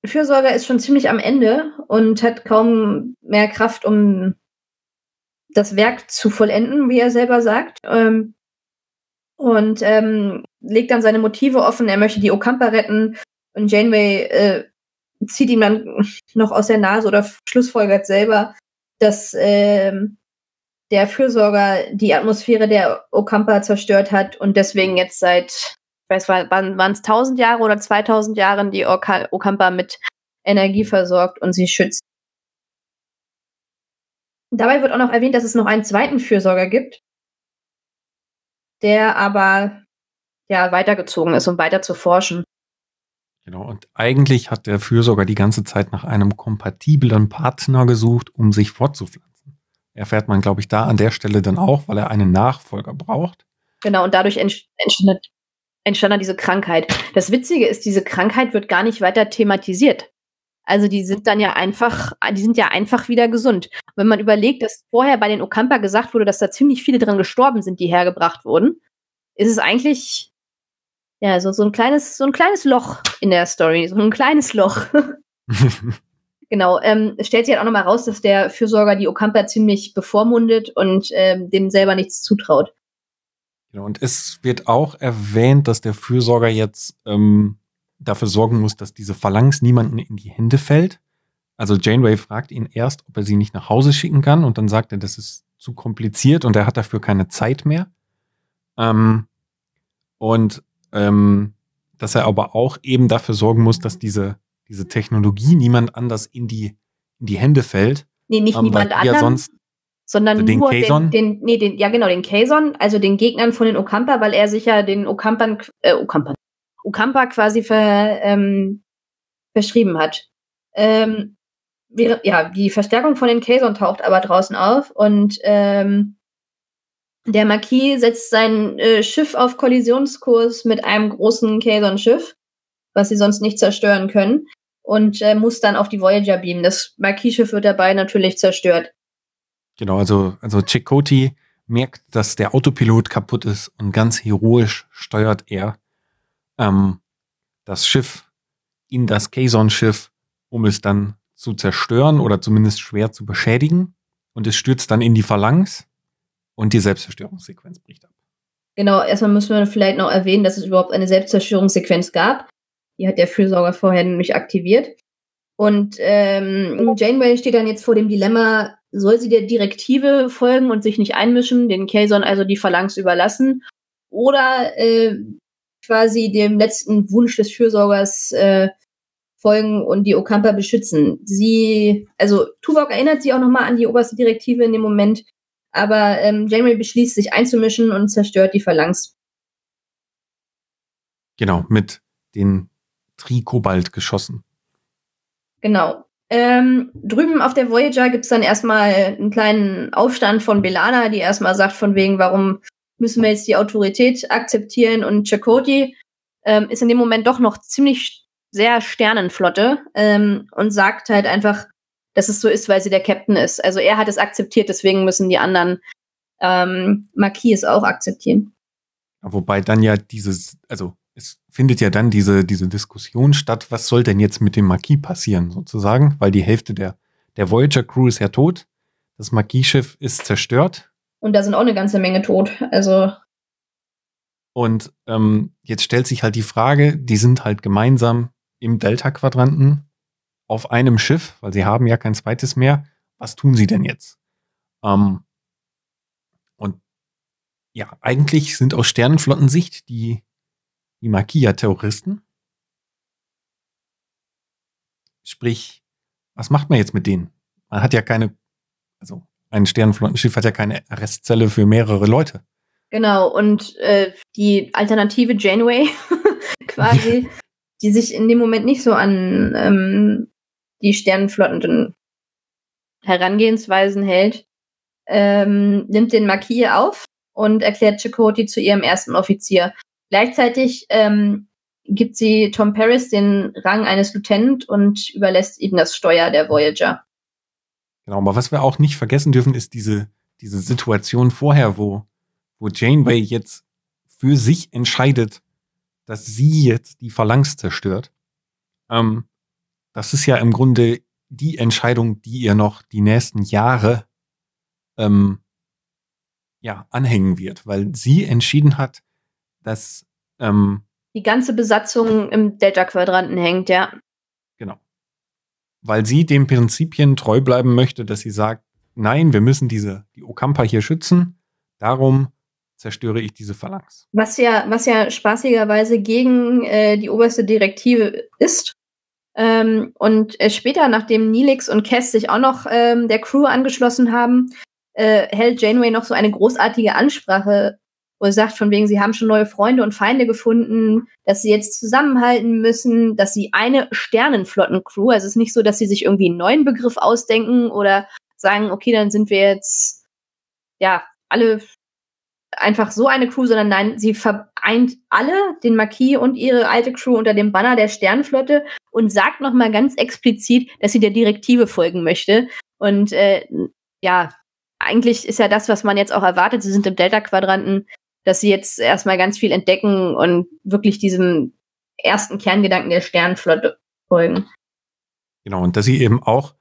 Fürsorger ist schon ziemlich am Ende und hat kaum mehr Kraft, um das Werk zu vollenden, wie er selber sagt. Ähm, und ähm, legt dann seine Motive offen. Er möchte die Okampa retten und Janeway äh, zieht ihm dann noch aus der Nase oder schlussfolgert selber, dass ähm, der Fürsorger die Atmosphäre der Okampa zerstört hat und deswegen jetzt seit weiß, waren es 1000 Jahre oder 2000 Jahren die Okampa mit Energie versorgt und sie schützt. Dabei wird auch noch erwähnt, dass es noch einen zweiten Fürsorger gibt, der aber ja weitergezogen ist, um weiter zu forschen. Genau, und eigentlich hat der Fürsorger die ganze Zeit nach einem kompatiblen Partner gesucht, um sich fortzupflanzen. Erfährt man, glaube ich, da an der Stelle dann auch, weil er einen Nachfolger braucht. Genau, und dadurch entstand, entstand dann diese Krankheit. Das Witzige ist, diese Krankheit wird gar nicht weiter thematisiert. Also die sind dann ja einfach, die sind ja einfach wieder gesund. wenn man überlegt, dass vorher bei den Okampa gesagt wurde, dass da ziemlich viele dran gestorben sind, die hergebracht wurden, ist es eigentlich ja so, so ein kleines, so ein kleines Loch in der Story, so ein kleines Loch. [LAUGHS] genau. Ähm, es stellt sich halt auch nochmal raus, dass der Fürsorger die Okampa ziemlich bevormundet und ähm, dem selber nichts zutraut. Genau, und es wird auch erwähnt, dass der Fürsorger jetzt ähm, dafür sorgen muss, dass diese Phalanx niemanden in die Hände fällt. Also Janeway fragt ihn erst, ob er sie nicht nach Hause schicken kann und dann sagt er, das ist zu kompliziert und er hat dafür keine Zeit mehr. Ähm, und ähm, dass er aber auch eben dafür sorgen muss, dass diese, diese Technologie niemand anders in die, in die Hände fällt. Nee, nicht ähm, niemand anders. Ja sonst sondern den nur den, den, nee, den, ja genau, den Kazon, also den Gegnern von den Okampa, weil er sich ja den Okampern, äh, Okampern, Okampa quasi ver, ähm, verschrieben hat. Ähm, ja, die Verstärkung von den Kazon taucht aber draußen auf und ähm, der Marquis setzt sein äh, Schiff auf Kollisionskurs mit einem großen Kazon-Schiff, was sie sonst nicht zerstören können, und äh, muss dann auf die Voyager beamen. Das Marquis-Schiff wird dabei natürlich zerstört. Genau, also, also Chakoti merkt, dass der Autopilot kaputt ist und ganz heroisch steuert er ähm, das Schiff in das Kazon-Schiff, um es dann zu zerstören oder zumindest schwer zu beschädigen. Und es stürzt dann in die Phalanx und die Selbstzerstörungssequenz bricht ab. Genau, erstmal müssen wir vielleicht noch erwähnen, dass es überhaupt eine Selbstzerstörungssequenz gab. Die hat der Fürsorger vorher nämlich aktiviert. Und ähm, Janeway steht dann jetzt vor dem Dilemma, soll sie der Direktive folgen und sich nicht einmischen, den Kazon also die Phalanx überlassen, oder äh, quasi dem letzten Wunsch des Fürsorgers äh, folgen und die Okampa beschützen. Sie, also Tuvok erinnert sie auch nochmal an die oberste Direktive in dem Moment, aber ähm, Janeway beschließt, sich einzumischen und zerstört die Phalanx. Genau, mit den Trikobalt geschossen. Genau. Ähm, drüben auf der Voyager gibt's dann erstmal einen kleinen Aufstand von Belana, die erstmal sagt, von wegen, warum müssen wir jetzt die Autorität akzeptieren und Chakoti ähm, ist in dem Moment doch noch ziemlich sehr Sternenflotte ähm, und sagt halt einfach, dass es so ist, weil sie der Captain ist. Also er hat es akzeptiert, deswegen müssen die anderen ähm, Marquis es auch akzeptieren. Wobei dann ja dieses, also es findet ja dann diese, diese Diskussion statt, was soll denn jetzt mit dem Marquis passieren, sozusagen, weil die Hälfte der, der Voyager Crew ist ja tot, das Marquis-Schiff ist zerstört. Und da sind auch eine ganze Menge tot, also. Und ähm, jetzt stellt sich halt die Frage, die sind halt gemeinsam im Delta-Quadranten auf einem Schiff, weil sie haben ja kein zweites mehr. Was tun sie denn jetzt? Ähm, und ja, eigentlich sind aus Sternenflottensicht die, die Makia Terroristen. Sprich, was macht man jetzt mit denen? Man hat ja keine, also ein Sternenflottenschiff hat ja keine Arrestzelle für mehrere Leute. Genau, und äh, die alternative Janeway [LAUGHS] quasi, [LAUGHS] die sich in dem Moment nicht so an ähm, die Sternenflotten Herangehensweisen hält, ähm, nimmt den Marquis auf und erklärt Chakoti zu ihrem ersten Offizier. Gleichzeitig ähm, gibt sie Tom Paris den Rang eines Lieutenant und überlässt ihm das Steuer der Voyager. Genau, aber was wir auch nicht vergessen dürfen, ist diese, diese Situation vorher, wo, wo Janeway jetzt für sich entscheidet, dass sie jetzt die Phalanx zerstört. Ähm, das ist ja im Grunde die Entscheidung, die ihr noch die nächsten Jahre ähm, ja, anhängen wird, weil sie entschieden hat, dass ähm, die ganze Besatzung im Delta-Quadranten hängt, ja. Genau. Weil sie den Prinzipien treu bleiben möchte, dass sie sagt, nein, wir müssen diese, die Okampa hier schützen, darum zerstöre ich diese Phalanx. Was ja, was ja spaßigerweise gegen äh, die oberste Direktive ist. Ähm, und äh, später, nachdem Nilix und Cass sich auch noch ähm, der Crew angeschlossen haben, äh, hält Janeway noch so eine großartige Ansprache, er sagt, von wegen, sie haben schon neue Freunde und Feinde gefunden, dass sie jetzt zusammenhalten müssen, dass sie eine Sternenflottencrew, also es ist nicht so, dass sie sich irgendwie einen neuen Begriff ausdenken oder sagen, okay, dann sind wir jetzt ja alle einfach so eine Crew, sondern nein, sie vereint alle, den Marquis und ihre alte Crew unter dem Banner der Sternenflotte und sagt nochmal ganz explizit, dass sie der Direktive folgen möchte. Und äh, ja, eigentlich ist ja das, was man jetzt auch erwartet. Sie sind im Delta-Quadranten, dass sie jetzt erstmal ganz viel entdecken und wirklich diesem ersten Kerngedanken der Sternenflotte folgen. Genau, und dass sie eben auch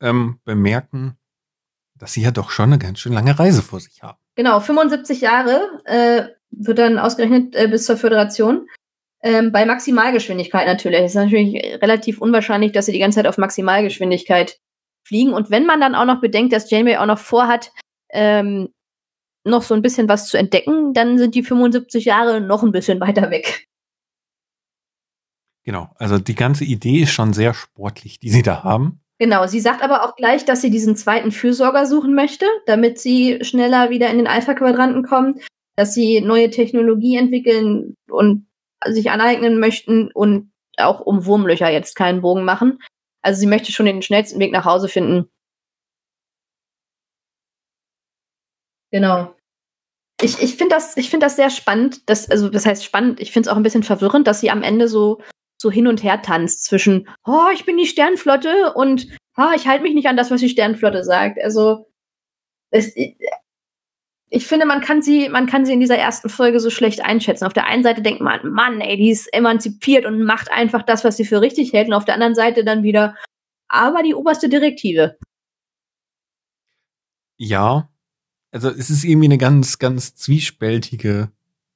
ähm, bemerken, dass sie ja doch schon eine ganz schön lange Reise vor sich haben. Genau, 75 Jahre äh, wird dann ausgerechnet äh, bis zur Föderation. Ähm, bei Maximalgeschwindigkeit natürlich. Es ist natürlich relativ unwahrscheinlich, dass sie die ganze Zeit auf Maximalgeschwindigkeit fliegen. Und wenn man dann auch noch bedenkt, dass Janeway auch noch vorhat, ähm, noch so ein bisschen was zu entdecken, dann sind die 75 Jahre noch ein bisschen weiter weg. Genau, also die ganze Idee ist schon sehr sportlich, die sie da haben. Genau, sie sagt aber auch gleich, dass sie diesen zweiten Fürsorger suchen möchte, damit sie schneller wieder in den Alpha-Quadranten kommen, dass sie neue Technologie entwickeln und sich aneignen möchten und auch um Wurmlöcher jetzt keinen Bogen machen. Also sie möchte schon den schnellsten Weg nach Hause finden. Genau. Ich, ich finde das, ich finde das sehr spannend. Das, also, das heißt spannend. Ich finde es auch ein bisschen verwirrend, dass sie am Ende so, so hin und her tanzt zwischen, oh, ich bin die Sternflotte und, oh, ich halte mich nicht an das, was die Sternflotte sagt. Also, es, ich finde, man kann sie, man kann sie in dieser ersten Folge so schlecht einschätzen. Auf der einen Seite denkt man, Mann, ey, die ist emanzipiert und macht einfach das, was sie für richtig hält. Und auf der anderen Seite dann wieder, aber die oberste Direktive. Ja, also es ist irgendwie eine ganz, ganz zwiespältige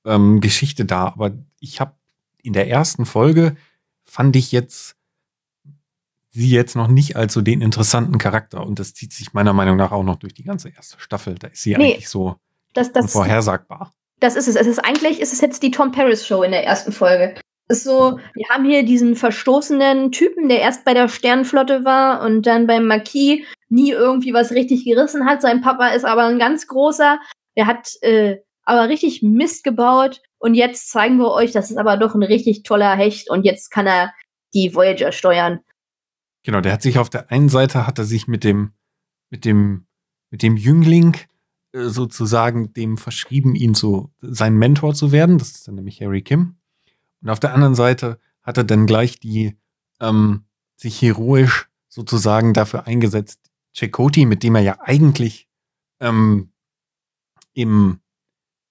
ähm, Geschichte da. Aber ich habe in der ersten Folge fand ich jetzt sie jetzt noch nicht als so den interessanten Charakter. Und das zieht sich meiner Meinung nach auch noch durch die ganze erste Staffel. Da ist sie nee. eigentlich so das, das, vorhersagbar. Das ist es. Es ist eigentlich, ist es jetzt die Tom Paris Show in der ersten Folge. Ist so, wir haben hier diesen verstoßenen Typen, der erst bei der Sternenflotte war und dann beim Marquis nie irgendwie was richtig gerissen hat. Sein Papa ist aber ein ganz großer. Der hat äh, aber richtig Mist gebaut und jetzt zeigen wir euch, das ist aber doch ein richtig toller Hecht und jetzt kann er die Voyager steuern. Genau, der hat sich auf der einen Seite hat er sich mit dem, mit dem, mit dem Jüngling äh, sozusagen dem verschrieben, ihn zu, sein Mentor zu werden. Das ist dann nämlich Harry Kim. Und auf der anderen Seite hat er dann gleich die, ähm, sich heroisch sozusagen dafür eingesetzt, Chakoti, mit dem er ja eigentlich ähm, im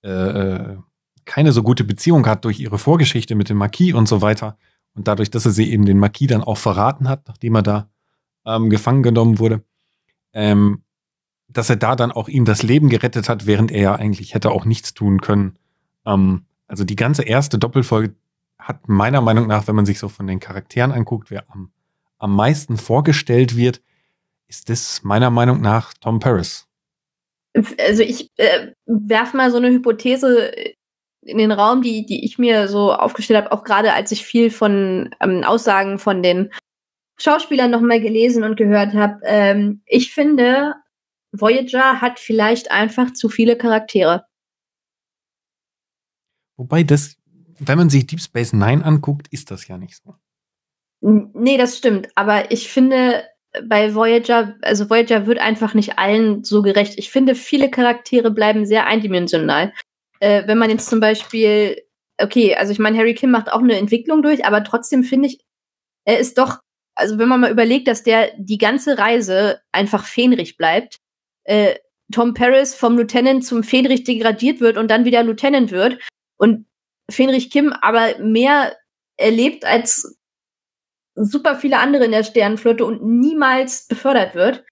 äh, äh, keine so gute Beziehung hat durch ihre Vorgeschichte mit dem Marquis und so weiter. Und dadurch, dass er sie eben den Marquis dann auch verraten hat, nachdem er da ähm, gefangen genommen wurde, ähm, dass er da dann auch ihm das Leben gerettet hat, während er ja eigentlich hätte auch nichts tun können. Ähm, also die ganze erste Doppelfolge hat meiner Meinung nach, wenn man sich so von den Charakteren anguckt, wer am, am meisten vorgestellt wird, ist das meiner Meinung nach Tom Paris. Also ich äh, werf mal so eine Hypothese in den Raum, die, die ich mir so aufgestellt habe, auch gerade als ich viel von ähm, Aussagen von den Schauspielern nochmal gelesen und gehört habe. Ähm, ich finde, Voyager hat vielleicht einfach zu viele Charaktere. Wobei das, wenn man sich Deep Space Nine anguckt, ist das ja nicht so. Nee, das stimmt. Aber ich finde, bei Voyager, also Voyager wird einfach nicht allen so gerecht. Ich finde, viele Charaktere bleiben sehr eindimensional. Äh, wenn man jetzt zum Beispiel, okay, also ich meine, Harry Kim macht auch eine Entwicklung durch, aber trotzdem finde ich, er ist doch, also wenn man mal überlegt, dass der die ganze Reise einfach fähnrich bleibt, äh, Tom Paris vom Lieutenant zum Fähnrich degradiert wird und dann wieder Lieutenant wird und Fähnrich Kim aber mehr erlebt als super viele andere in der Sternenflotte und niemals befördert wird.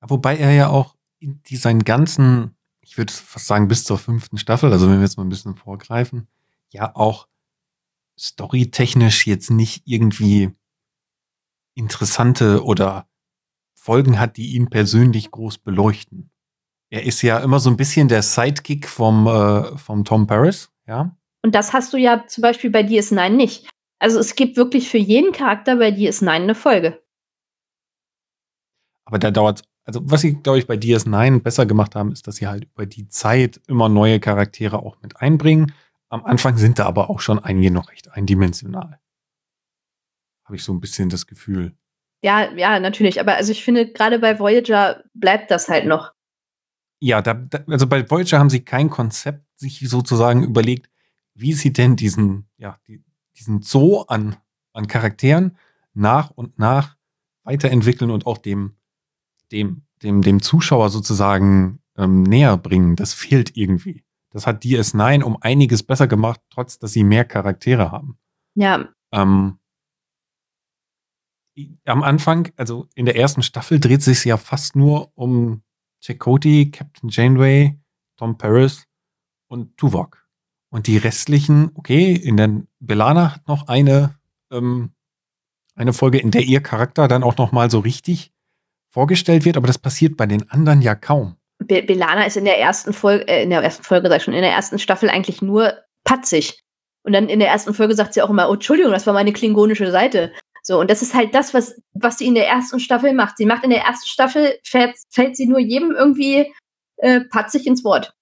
Wobei er ja auch in die, seinen ganzen, ich würde fast sagen, bis zur fünften Staffel, also wenn wir jetzt mal ein bisschen vorgreifen, ja auch storytechnisch jetzt nicht irgendwie interessante oder Folgen hat, die ihn persönlich groß beleuchten. Er ist ja immer so ein bisschen der Sidekick vom, äh, vom Tom Paris, ja. Und das hast du ja zum Beispiel bei DS9 nicht. Also es gibt wirklich für jeden Charakter bei DS9 eine Folge. Aber da dauert also was sie, glaube ich, bei DS9 besser gemacht haben, ist, dass sie halt über die Zeit immer neue Charaktere auch mit einbringen. Am Anfang sind da aber auch schon einige noch recht eindimensional. Habe ich so ein bisschen das Gefühl. Ja, ja, natürlich. Aber also ich finde, gerade bei Voyager bleibt das halt noch. Ja, da, da, also bei Voyager haben sie kein Konzept sich sozusagen überlegt, wie sie denn diesen, ja, die, diesen Zoo an, an Charakteren nach und nach weiterentwickeln und auch dem, dem, dem, dem Zuschauer sozusagen ähm, näher bringen. Das fehlt irgendwie. Das hat DS9 um einiges besser gemacht, trotz dass sie mehr Charaktere haben. Ja. Ähm, am Anfang, also in der ersten Staffel, dreht sich ja fast nur um Chakotay, Captain Janeway, Tom Paris und Tuvok. Und die restlichen, okay, in der Belana hat noch eine, ähm, eine Folge, in der ihr Charakter dann auch noch mal so richtig vorgestellt wird, aber das passiert bei den anderen ja kaum. Be Belana ist in der ersten Folge, äh, in der ersten Folge, sag ich schon, in der ersten Staffel eigentlich nur patzig. Und dann in der ersten Folge sagt sie auch immer, oh, Entschuldigung, das war meine klingonische Seite. So, und das ist halt das, was, was sie in der ersten Staffel macht. Sie macht in der ersten Staffel, fällt, fällt sie nur jedem irgendwie äh, patzig ins Wort.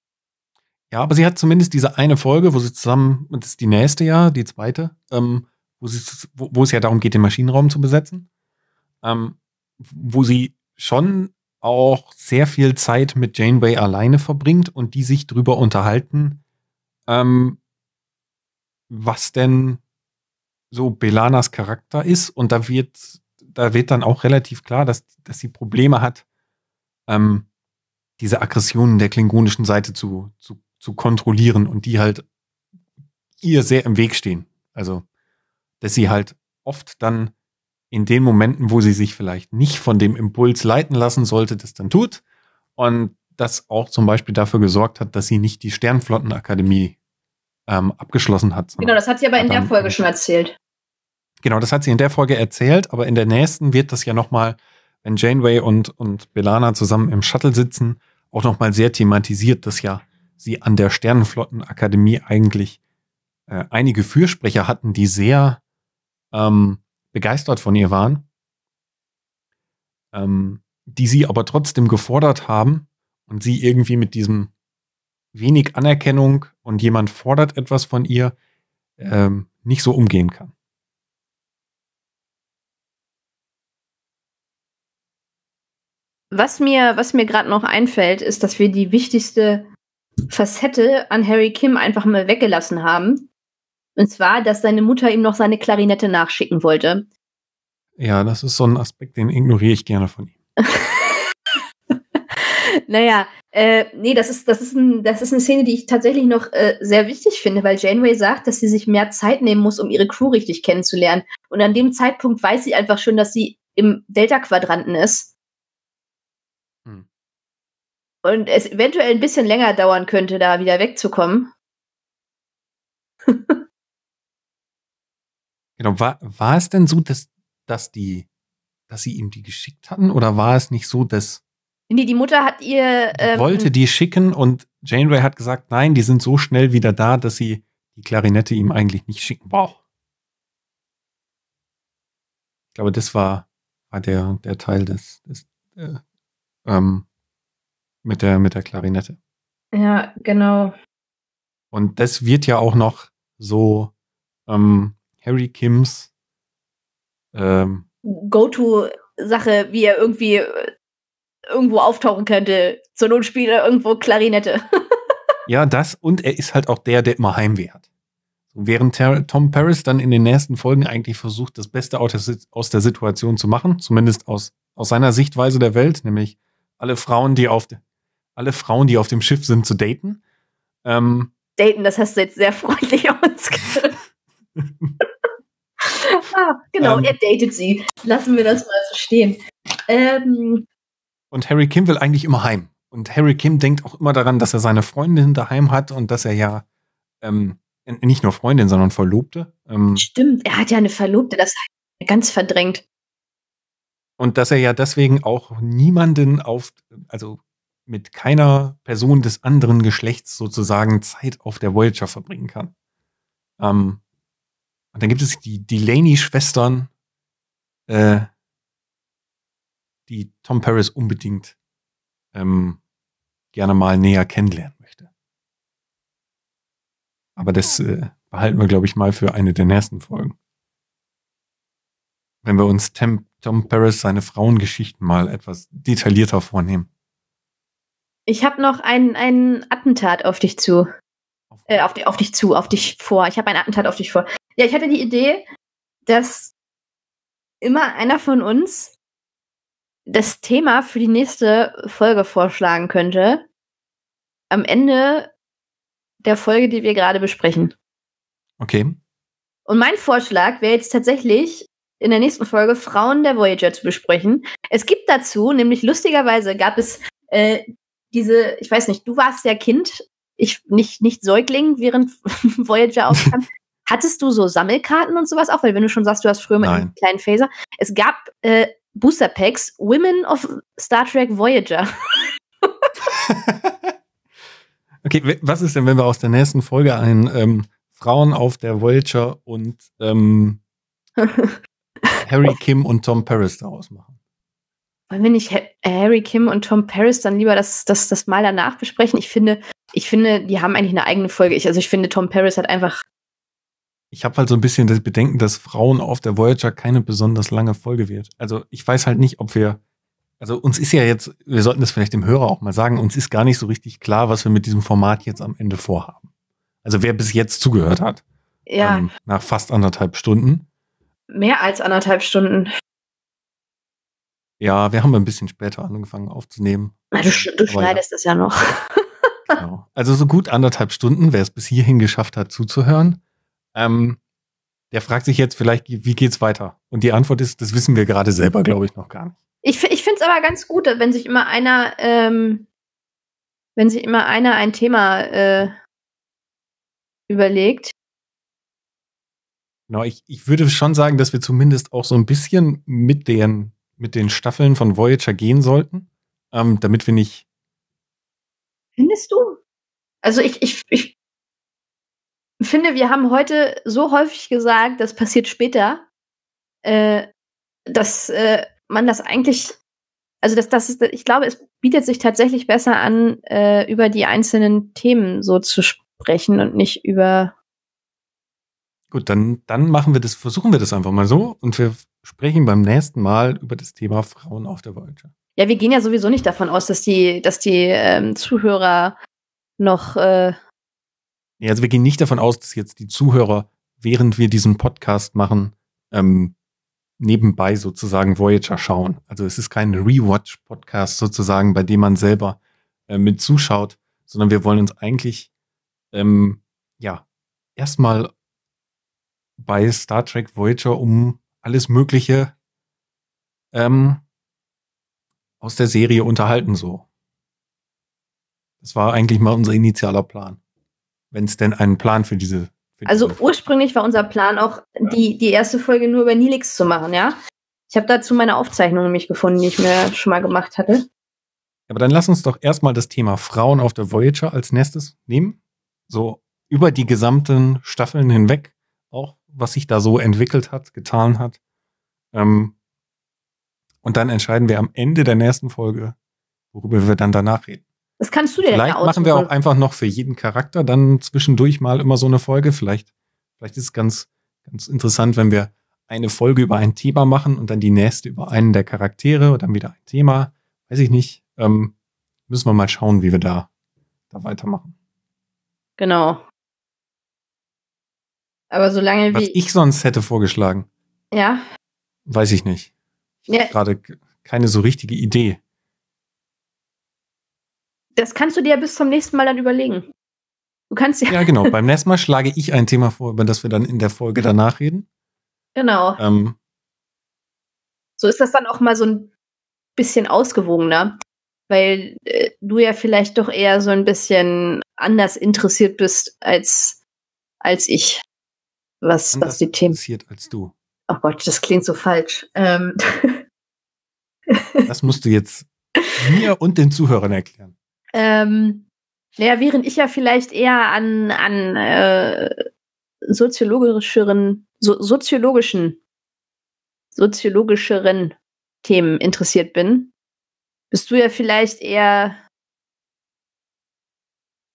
Ja, aber sie hat zumindest diese eine Folge, wo sie zusammen, das ist die nächste ja, die zweite, ähm, wo, sie, wo, wo, es ja darum geht, den Maschinenraum zu besetzen, ähm, wo sie schon auch sehr viel Zeit mit Janeway alleine verbringt und die sich drüber unterhalten, ähm, was denn so Belanas Charakter ist. Und da wird, da wird dann auch relativ klar, dass, dass sie Probleme hat, ähm, diese Aggressionen der klingonischen Seite zu, zu, zu kontrollieren und die halt ihr sehr im Weg stehen. Also, dass sie halt oft dann in den Momenten, wo sie sich vielleicht nicht von dem Impuls leiten lassen sollte, das dann tut. Und das auch zum Beispiel dafür gesorgt hat, dass sie nicht die Sternflottenakademie ähm, abgeschlossen hat. Genau, das hat sie aber in der Folge schon erzählt. Genau, das hat sie in der Folge erzählt, aber in der nächsten wird das ja nochmal, wenn Janeway und, und Belana zusammen im Shuttle sitzen, auch nochmal sehr thematisiert, dass ja sie an der Sternenflottenakademie eigentlich äh, einige Fürsprecher hatten, die sehr ähm, begeistert von ihr waren, ähm, die sie aber trotzdem gefordert haben und sie irgendwie mit diesem wenig Anerkennung und jemand fordert etwas von ihr ähm, nicht so umgehen kann. was mir, was mir gerade noch einfällt, ist, dass wir die wichtigste Facette an Harry Kim einfach mal weggelassen haben. Und zwar, dass seine Mutter ihm noch seine Klarinette nachschicken wollte. Ja, das ist so ein Aspekt, den ignoriere ich gerne von ihm. [LAUGHS] naja, äh, nee, das ist, das, ist ein, das ist eine Szene, die ich tatsächlich noch äh, sehr wichtig finde, weil Janeway sagt, dass sie sich mehr Zeit nehmen muss, um ihre Crew richtig kennenzulernen. Und an dem Zeitpunkt weiß sie einfach schon, dass sie im Delta-Quadranten ist. Und es eventuell ein bisschen länger dauern könnte, da wieder wegzukommen. [LAUGHS] genau, war, war es denn so, dass, dass die, dass sie ihm die geschickt hatten? Oder war es nicht so, dass Nee, die Mutter hat ihr. Ähm, wollte die schicken und Janeway hat gesagt, nein, die sind so schnell wieder da, dass sie die Klarinette ihm eigentlich nicht schicken braucht. Ich glaube, das war, war der, der Teil des, des äh, ähm, mit der, mit der Klarinette. Ja, genau. Und das wird ja auch noch so ähm, Harry Kims ähm, Go-To-Sache, wie er irgendwie äh, irgendwo auftauchen könnte. Zur Not spielt er irgendwo Klarinette. [LAUGHS] ja, das und er ist halt auch der, der immer Heimweh hat. Während Tom Paris dann in den nächsten Folgen eigentlich versucht, das Beste aus der Situation zu machen, zumindest aus, aus seiner Sichtweise der Welt, nämlich alle Frauen, die auf, alle Frauen, die auf dem Schiff sind, zu daten. Ähm, daten, das hast du jetzt sehr freundlich [LAUGHS] ausgedrückt. [LAUGHS] ah, genau, ähm, er datet sie. Lassen wir das mal so stehen. Ähm, und Harry Kim will eigentlich immer heim. Und Harry Kim denkt auch immer daran, dass er seine Freundin daheim hat und dass er ja ähm, nicht nur Freundin, sondern Verlobte. Ähm, Stimmt, er hat ja eine Verlobte, das hat er ganz verdrängt. Und dass er ja deswegen auch niemanden auf, also mit keiner Person des anderen Geschlechts sozusagen Zeit auf der Voyager verbringen kann. Ähm, und dann gibt es die Delaney-Schwestern, äh, die Tom Paris unbedingt ähm, gerne mal näher kennenlernen möchte. Aber das äh, behalten wir, glaube ich, mal für eine der nächsten Folgen. Wenn wir uns Tem Tom Paris seine Frauengeschichten mal etwas detaillierter vornehmen. Ich habe noch ein, ein Attentat auf dich zu. Auf, äh, auf, die, auf dich zu, auf dich vor. Ich habe ein Attentat auf dich vor. Ja, ich hatte die Idee, dass immer einer von uns das Thema für die nächste Folge vorschlagen könnte. Am Ende der Folge, die wir gerade besprechen. Okay. Und mein Vorschlag wäre jetzt tatsächlich, in der nächsten Folge Frauen der Voyager zu besprechen. Es gibt dazu, nämlich lustigerweise gab es äh, diese, ich weiß nicht, du warst ja Kind, ich nicht, nicht Säugling, während [LAUGHS] Voyager [LAUGHS] aufkam. Hattest du so Sammelkarten und sowas auch? Weil wenn du schon sagst, du hast früher mit einem kleinen Phaser. Es gab äh, Booster Packs Women of Star Trek Voyager. [LAUGHS] okay, was ist denn, wenn wir aus der nächsten Folge ein ähm, Frauen auf der Voyager und ähm, Harry Kim und Tom Paris daraus machen? Wollen wir nicht Harry Kim und Tom Paris dann lieber das, das, das mal danach besprechen? Ich finde, ich finde, die haben eigentlich eine eigene Folge. Ich, also ich finde, Tom Paris hat einfach ich habe halt so ein bisschen das Bedenken, dass Frauen auf der Voyager keine besonders lange Folge wird. Also ich weiß halt nicht, ob wir, also uns ist ja jetzt, wir sollten das vielleicht dem Hörer auch mal sagen, uns ist gar nicht so richtig klar, was wir mit diesem Format jetzt am Ende vorhaben. Also wer bis jetzt zugehört hat, ja. Ähm, nach fast anderthalb Stunden. Mehr als anderthalb Stunden. Ja, wir haben ein bisschen später angefangen aufzunehmen. Na, du, du schneidest ja. es ja noch. [LAUGHS] genau. Also so gut anderthalb Stunden, wer es bis hierhin geschafft hat zuzuhören. Ähm, der fragt sich jetzt vielleicht, wie geht's weiter? Und die Antwort ist, das wissen wir gerade selber, glaube ich, noch gar nicht. Ich, ich finde es aber ganz gut, wenn sich immer einer, ähm, wenn sich immer einer ein Thema äh, überlegt. Genau, ich, ich würde schon sagen, dass wir zumindest auch so ein bisschen mit den, mit den Staffeln von Voyager gehen sollten, ähm, damit wir nicht. Findest du? Also ich, ich, ich finde, wir haben heute so häufig gesagt, das passiert später, äh, dass äh, man das eigentlich, also das, das ist, ich glaube, es bietet sich tatsächlich besser an, äh, über die einzelnen Themen so zu sprechen und nicht über. Gut, dann, dann machen wir das, versuchen wir das einfach mal so und wir sprechen beim nächsten Mal über das Thema Frauen auf der Voyager. Ja, wir gehen ja sowieso nicht davon aus, dass die, dass die ähm, Zuhörer noch. Äh ja, also wir gehen nicht davon aus, dass jetzt die Zuhörer, während wir diesen Podcast machen, ähm, nebenbei sozusagen Voyager schauen. Also es ist kein Rewatch-Podcast sozusagen, bei dem man selber äh, mit zuschaut, sondern wir wollen uns eigentlich ähm, ja erstmal bei Star Trek Voyager um alles Mögliche ähm, aus der Serie unterhalten so. Das war eigentlich mal unser initialer Plan. Wenn es denn einen Plan für diese. Für also diese ursprünglich war unser Plan auch, die, die erste Folge nur über Nilix zu machen, ja? Ich habe dazu meine Aufzeichnung nämlich gefunden, die ich mir schon mal gemacht hatte. Aber dann lass uns doch erstmal das Thema Frauen auf der Voyager als nächstes nehmen. So über die gesamten Staffeln hinweg, was sich da so entwickelt hat, getan hat. Ähm, und dann entscheiden wir am Ende der nächsten Folge, worüber wir dann danach reden. Das kannst du dir Vielleicht ja machen wir auch einfach noch für jeden Charakter dann zwischendurch mal immer so eine Folge. Vielleicht, vielleicht ist es ganz, ganz interessant, wenn wir eine Folge über ein Thema machen und dann die nächste über einen der Charaktere und dann wieder ein Thema. Weiß ich nicht. Ähm, müssen wir mal schauen, wie wir da, da weitermachen. Genau. Aber solange Was wie. ich sonst hätte vorgeschlagen, ja. weiß ich nicht. ja. Gerade keine so richtige Idee. Das kannst du dir bis zum nächsten Mal dann überlegen. Du kannst ja. Ja, genau. Beim nächsten Mal schlage ich ein Thema vor, über das wir dann in der Folge danach reden. Genau. Ähm, So ist das dann auch mal so ein bisschen ausgewogener. Weil äh, du ja vielleicht doch eher so ein bisschen anders interessiert bist als, als ich. Was, was die Themen. interessiert als du. Oh Gott, das klingt so falsch. Ähm, Das musst du jetzt mir und den Zuhörern erklären. ähm, naja, während ich ja vielleicht eher an, an äh, soziologischeren, so, soziologischen, soziologischeren Themen interessiert bin, bist du ja vielleicht eher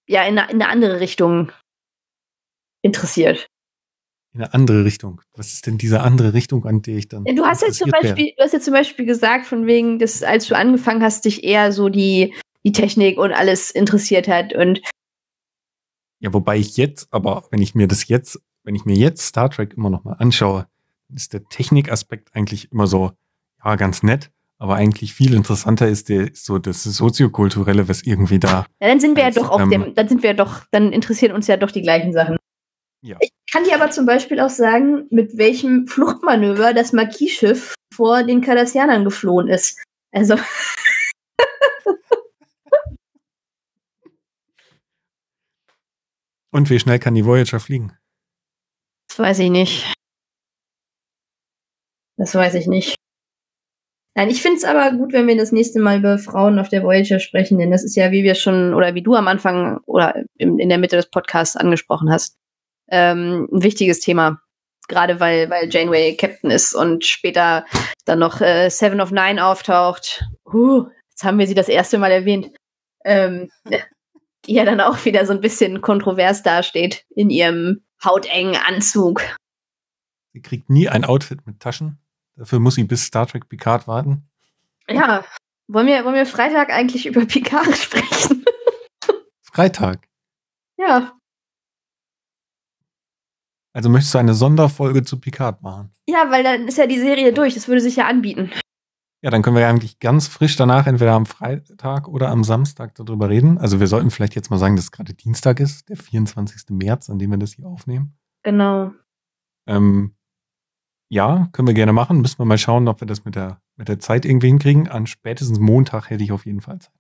ja in eine, in eine andere Richtung interessiert. In eine andere Richtung. Was ist denn diese andere Richtung, an der ich dann. Du hast jetzt zum Beispiel, du hast jetzt zum Beispiel gesagt, von wegen, dass als du angefangen hast, dich eher so die, die Technik und alles interessiert hat und Ja, wobei ich jetzt, aber wenn ich mir das jetzt, wenn ich mir jetzt Star Trek immer noch mal anschaue, ist der Technikaspekt eigentlich immer so, ja, ganz nett, aber eigentlich viel interessanter ist der so das soziokulturelle, was irgendwie da. Ja, dann sind wir ja doch auf ähm, dem, dann sind wir ja doch, dann interessieren uns ja doch die gleichen Sachen. Ja. Ich kann dir aber zum Beispiel auch sagen, mit welchem Fluchtmanöver das Marquis-Schiff vor den Cardassianern geflohen ist. Also, [LAUGHS] Und wie schnell kann die Voyager fliegen? das weiß ich nicht. Das weiß ich nicht. Nein, ich finde es aber gut, wenn wir das nächste Mal über Frauen auf der Voyager sprechen, denn das ist ja, wie wir schon, oder wie du am Anfang oder in, in der Mitte des Podcasts angesprochen hast, ähm, ein wichtiges Thema. Gerade weil, weil Janeway Captain ist und später dann noch äh, Seven of Nine auftaucht. Huh, jetzt haben wir sie das erste Mal erwähnt. Ähm, [LAUGHS] die ja dann auch wieder so ein bisschen kontrovers dasteht in ihrem hautengen Anzug. Sie kriegt nie ein Outfit mit Taschen. Dafür muss sie bis Star Trek Picard warten. Ja, wollen wir, wollen wir Freitag eigentlich [LAUGHS] über Picard sprechen? Freitag. ja. Also möchtest du eine Sonderfolge zu Picard machen? Ja, weil dann ist ja die Serie durch. Das würde sich ja anbieten. Ja, dann können wir ja eigentlich ganz frisch danach entweder am Freitag oder am Samstag darüber reden. Also wir sollten vielleicht jetzt mal sagen, dass es gerade Dienstag ist, der 24. März, an dem wir das hier aufnehmen. Genau. Ähm, ja, können wir gerne machen. Müssen wir mal schauen, ob wir das mit der, mit der Zeit irgendwie hinkriegen. An spätestens Montag hätte ich auf jeden Fall Zeit.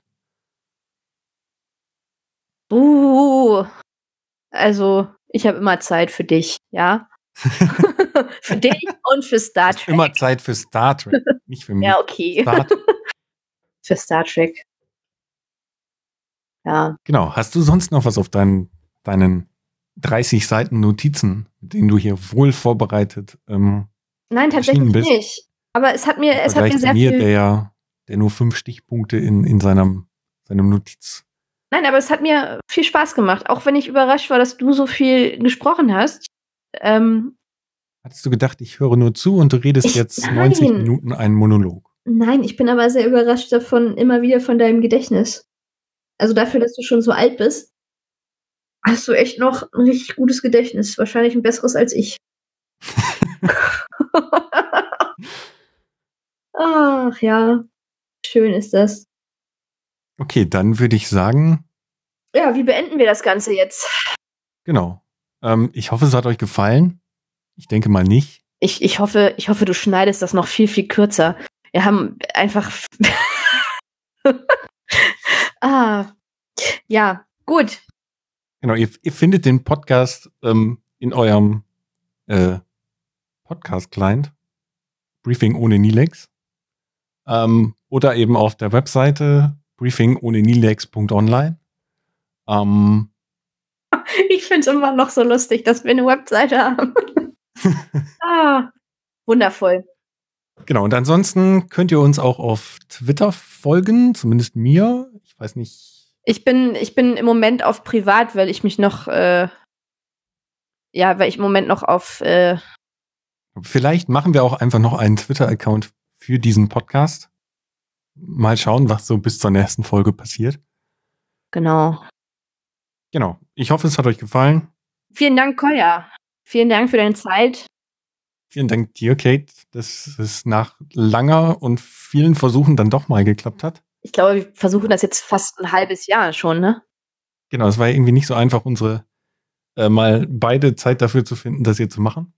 Uh. Also, ich habe immer Zeit für dich, ja? [LAUGHS] für dich und für Star Trek. immer Zeit für Star Trek, nicht für [LAUGHS] mich. ja, okay. Star [LAUGHS] für Star Trek. Ja. Genau. Hast du sonst noch was auf deinen, deinen 30 Seiten Notizen, mit denen du hier wohl vorbereitet ähm, Nein, tatsächlich bist. nicht. Aber es hat mir, im es hat mir sehr mir, viel. der ja, der nur fünf Stichpunkte in, in seinem, seinem Notiz. Nein, aber es hat mir viel Spaß gemacht, auch wenn ich überrascht war, dass du so viel gesprochen hast. Ähm, Hattest du gedacht, ich höre nur zu und du redest Ich- jetzt nein. 90 Minuten einen Monolog? Nein, ich bin aber sehr überrascht davon, immer wieder von deinem Gedächtnis. Also dafür, dass du schon so alt bist, hast du echt noch ein richtig gutes Gedächtnis. Wahrscheinlich ein besseres als ich. [LAUGHS] [LAUGHS] Ach ja, schön ist das. Okay, dann würde ich sagen. Ja, wie beenden wir das Ganze jetzt? Genau. Ähm, ich hoffe, es hat euch gefallen. Ich denke mal nicht. Ich, ich, hoffe, ich hoffe, du schneidest das noch viel, viel kürzer. Wir haben einfach. [LAUGHS] ah, ja, gut. Genau, ihr, ihr findet den Podcast ähm, in eurem äh, Podcast-Client. Briefing ohne Nilex. Ähm, oder eben auf der Webseite briefing ohne nilex.online. Ähm, [LAUGHS] ich finde es immer noch so lustig, dass wir eine Webseite haben. [LAUGHS] ah, wundervoll. Genau, und ansonsten könnt ihr uns auch auf Twitter folgen, zumindest mir. Ich weiß nicht. Ich bin, ich bin im Moment auf privat, weil ich mich noch, äh, ja, weil ich im Moment noch auf. Äh Vielleicht machen wir auch einfach noch einen Twitter-Account für diesen Podcast. Mal schauen, was so bis zur nächsten Folge passiert. Genau. Genau. Ich hoffe, es hat euch gefallen. Vielen Dank, Kolja. Vielen Dank für deine Zeit. Vielen Dank dir, Kate, dass es nach langer und vielen Versuchen dann doch mal geklappt hat. Ich glaube, wir versuchen das jetzt fast ein halbes Jahr schon, ne? Genau, es war irgendwie nicht so einfach, unsere äh, mal beide Zeit dafür zu finden, das hier zu machen.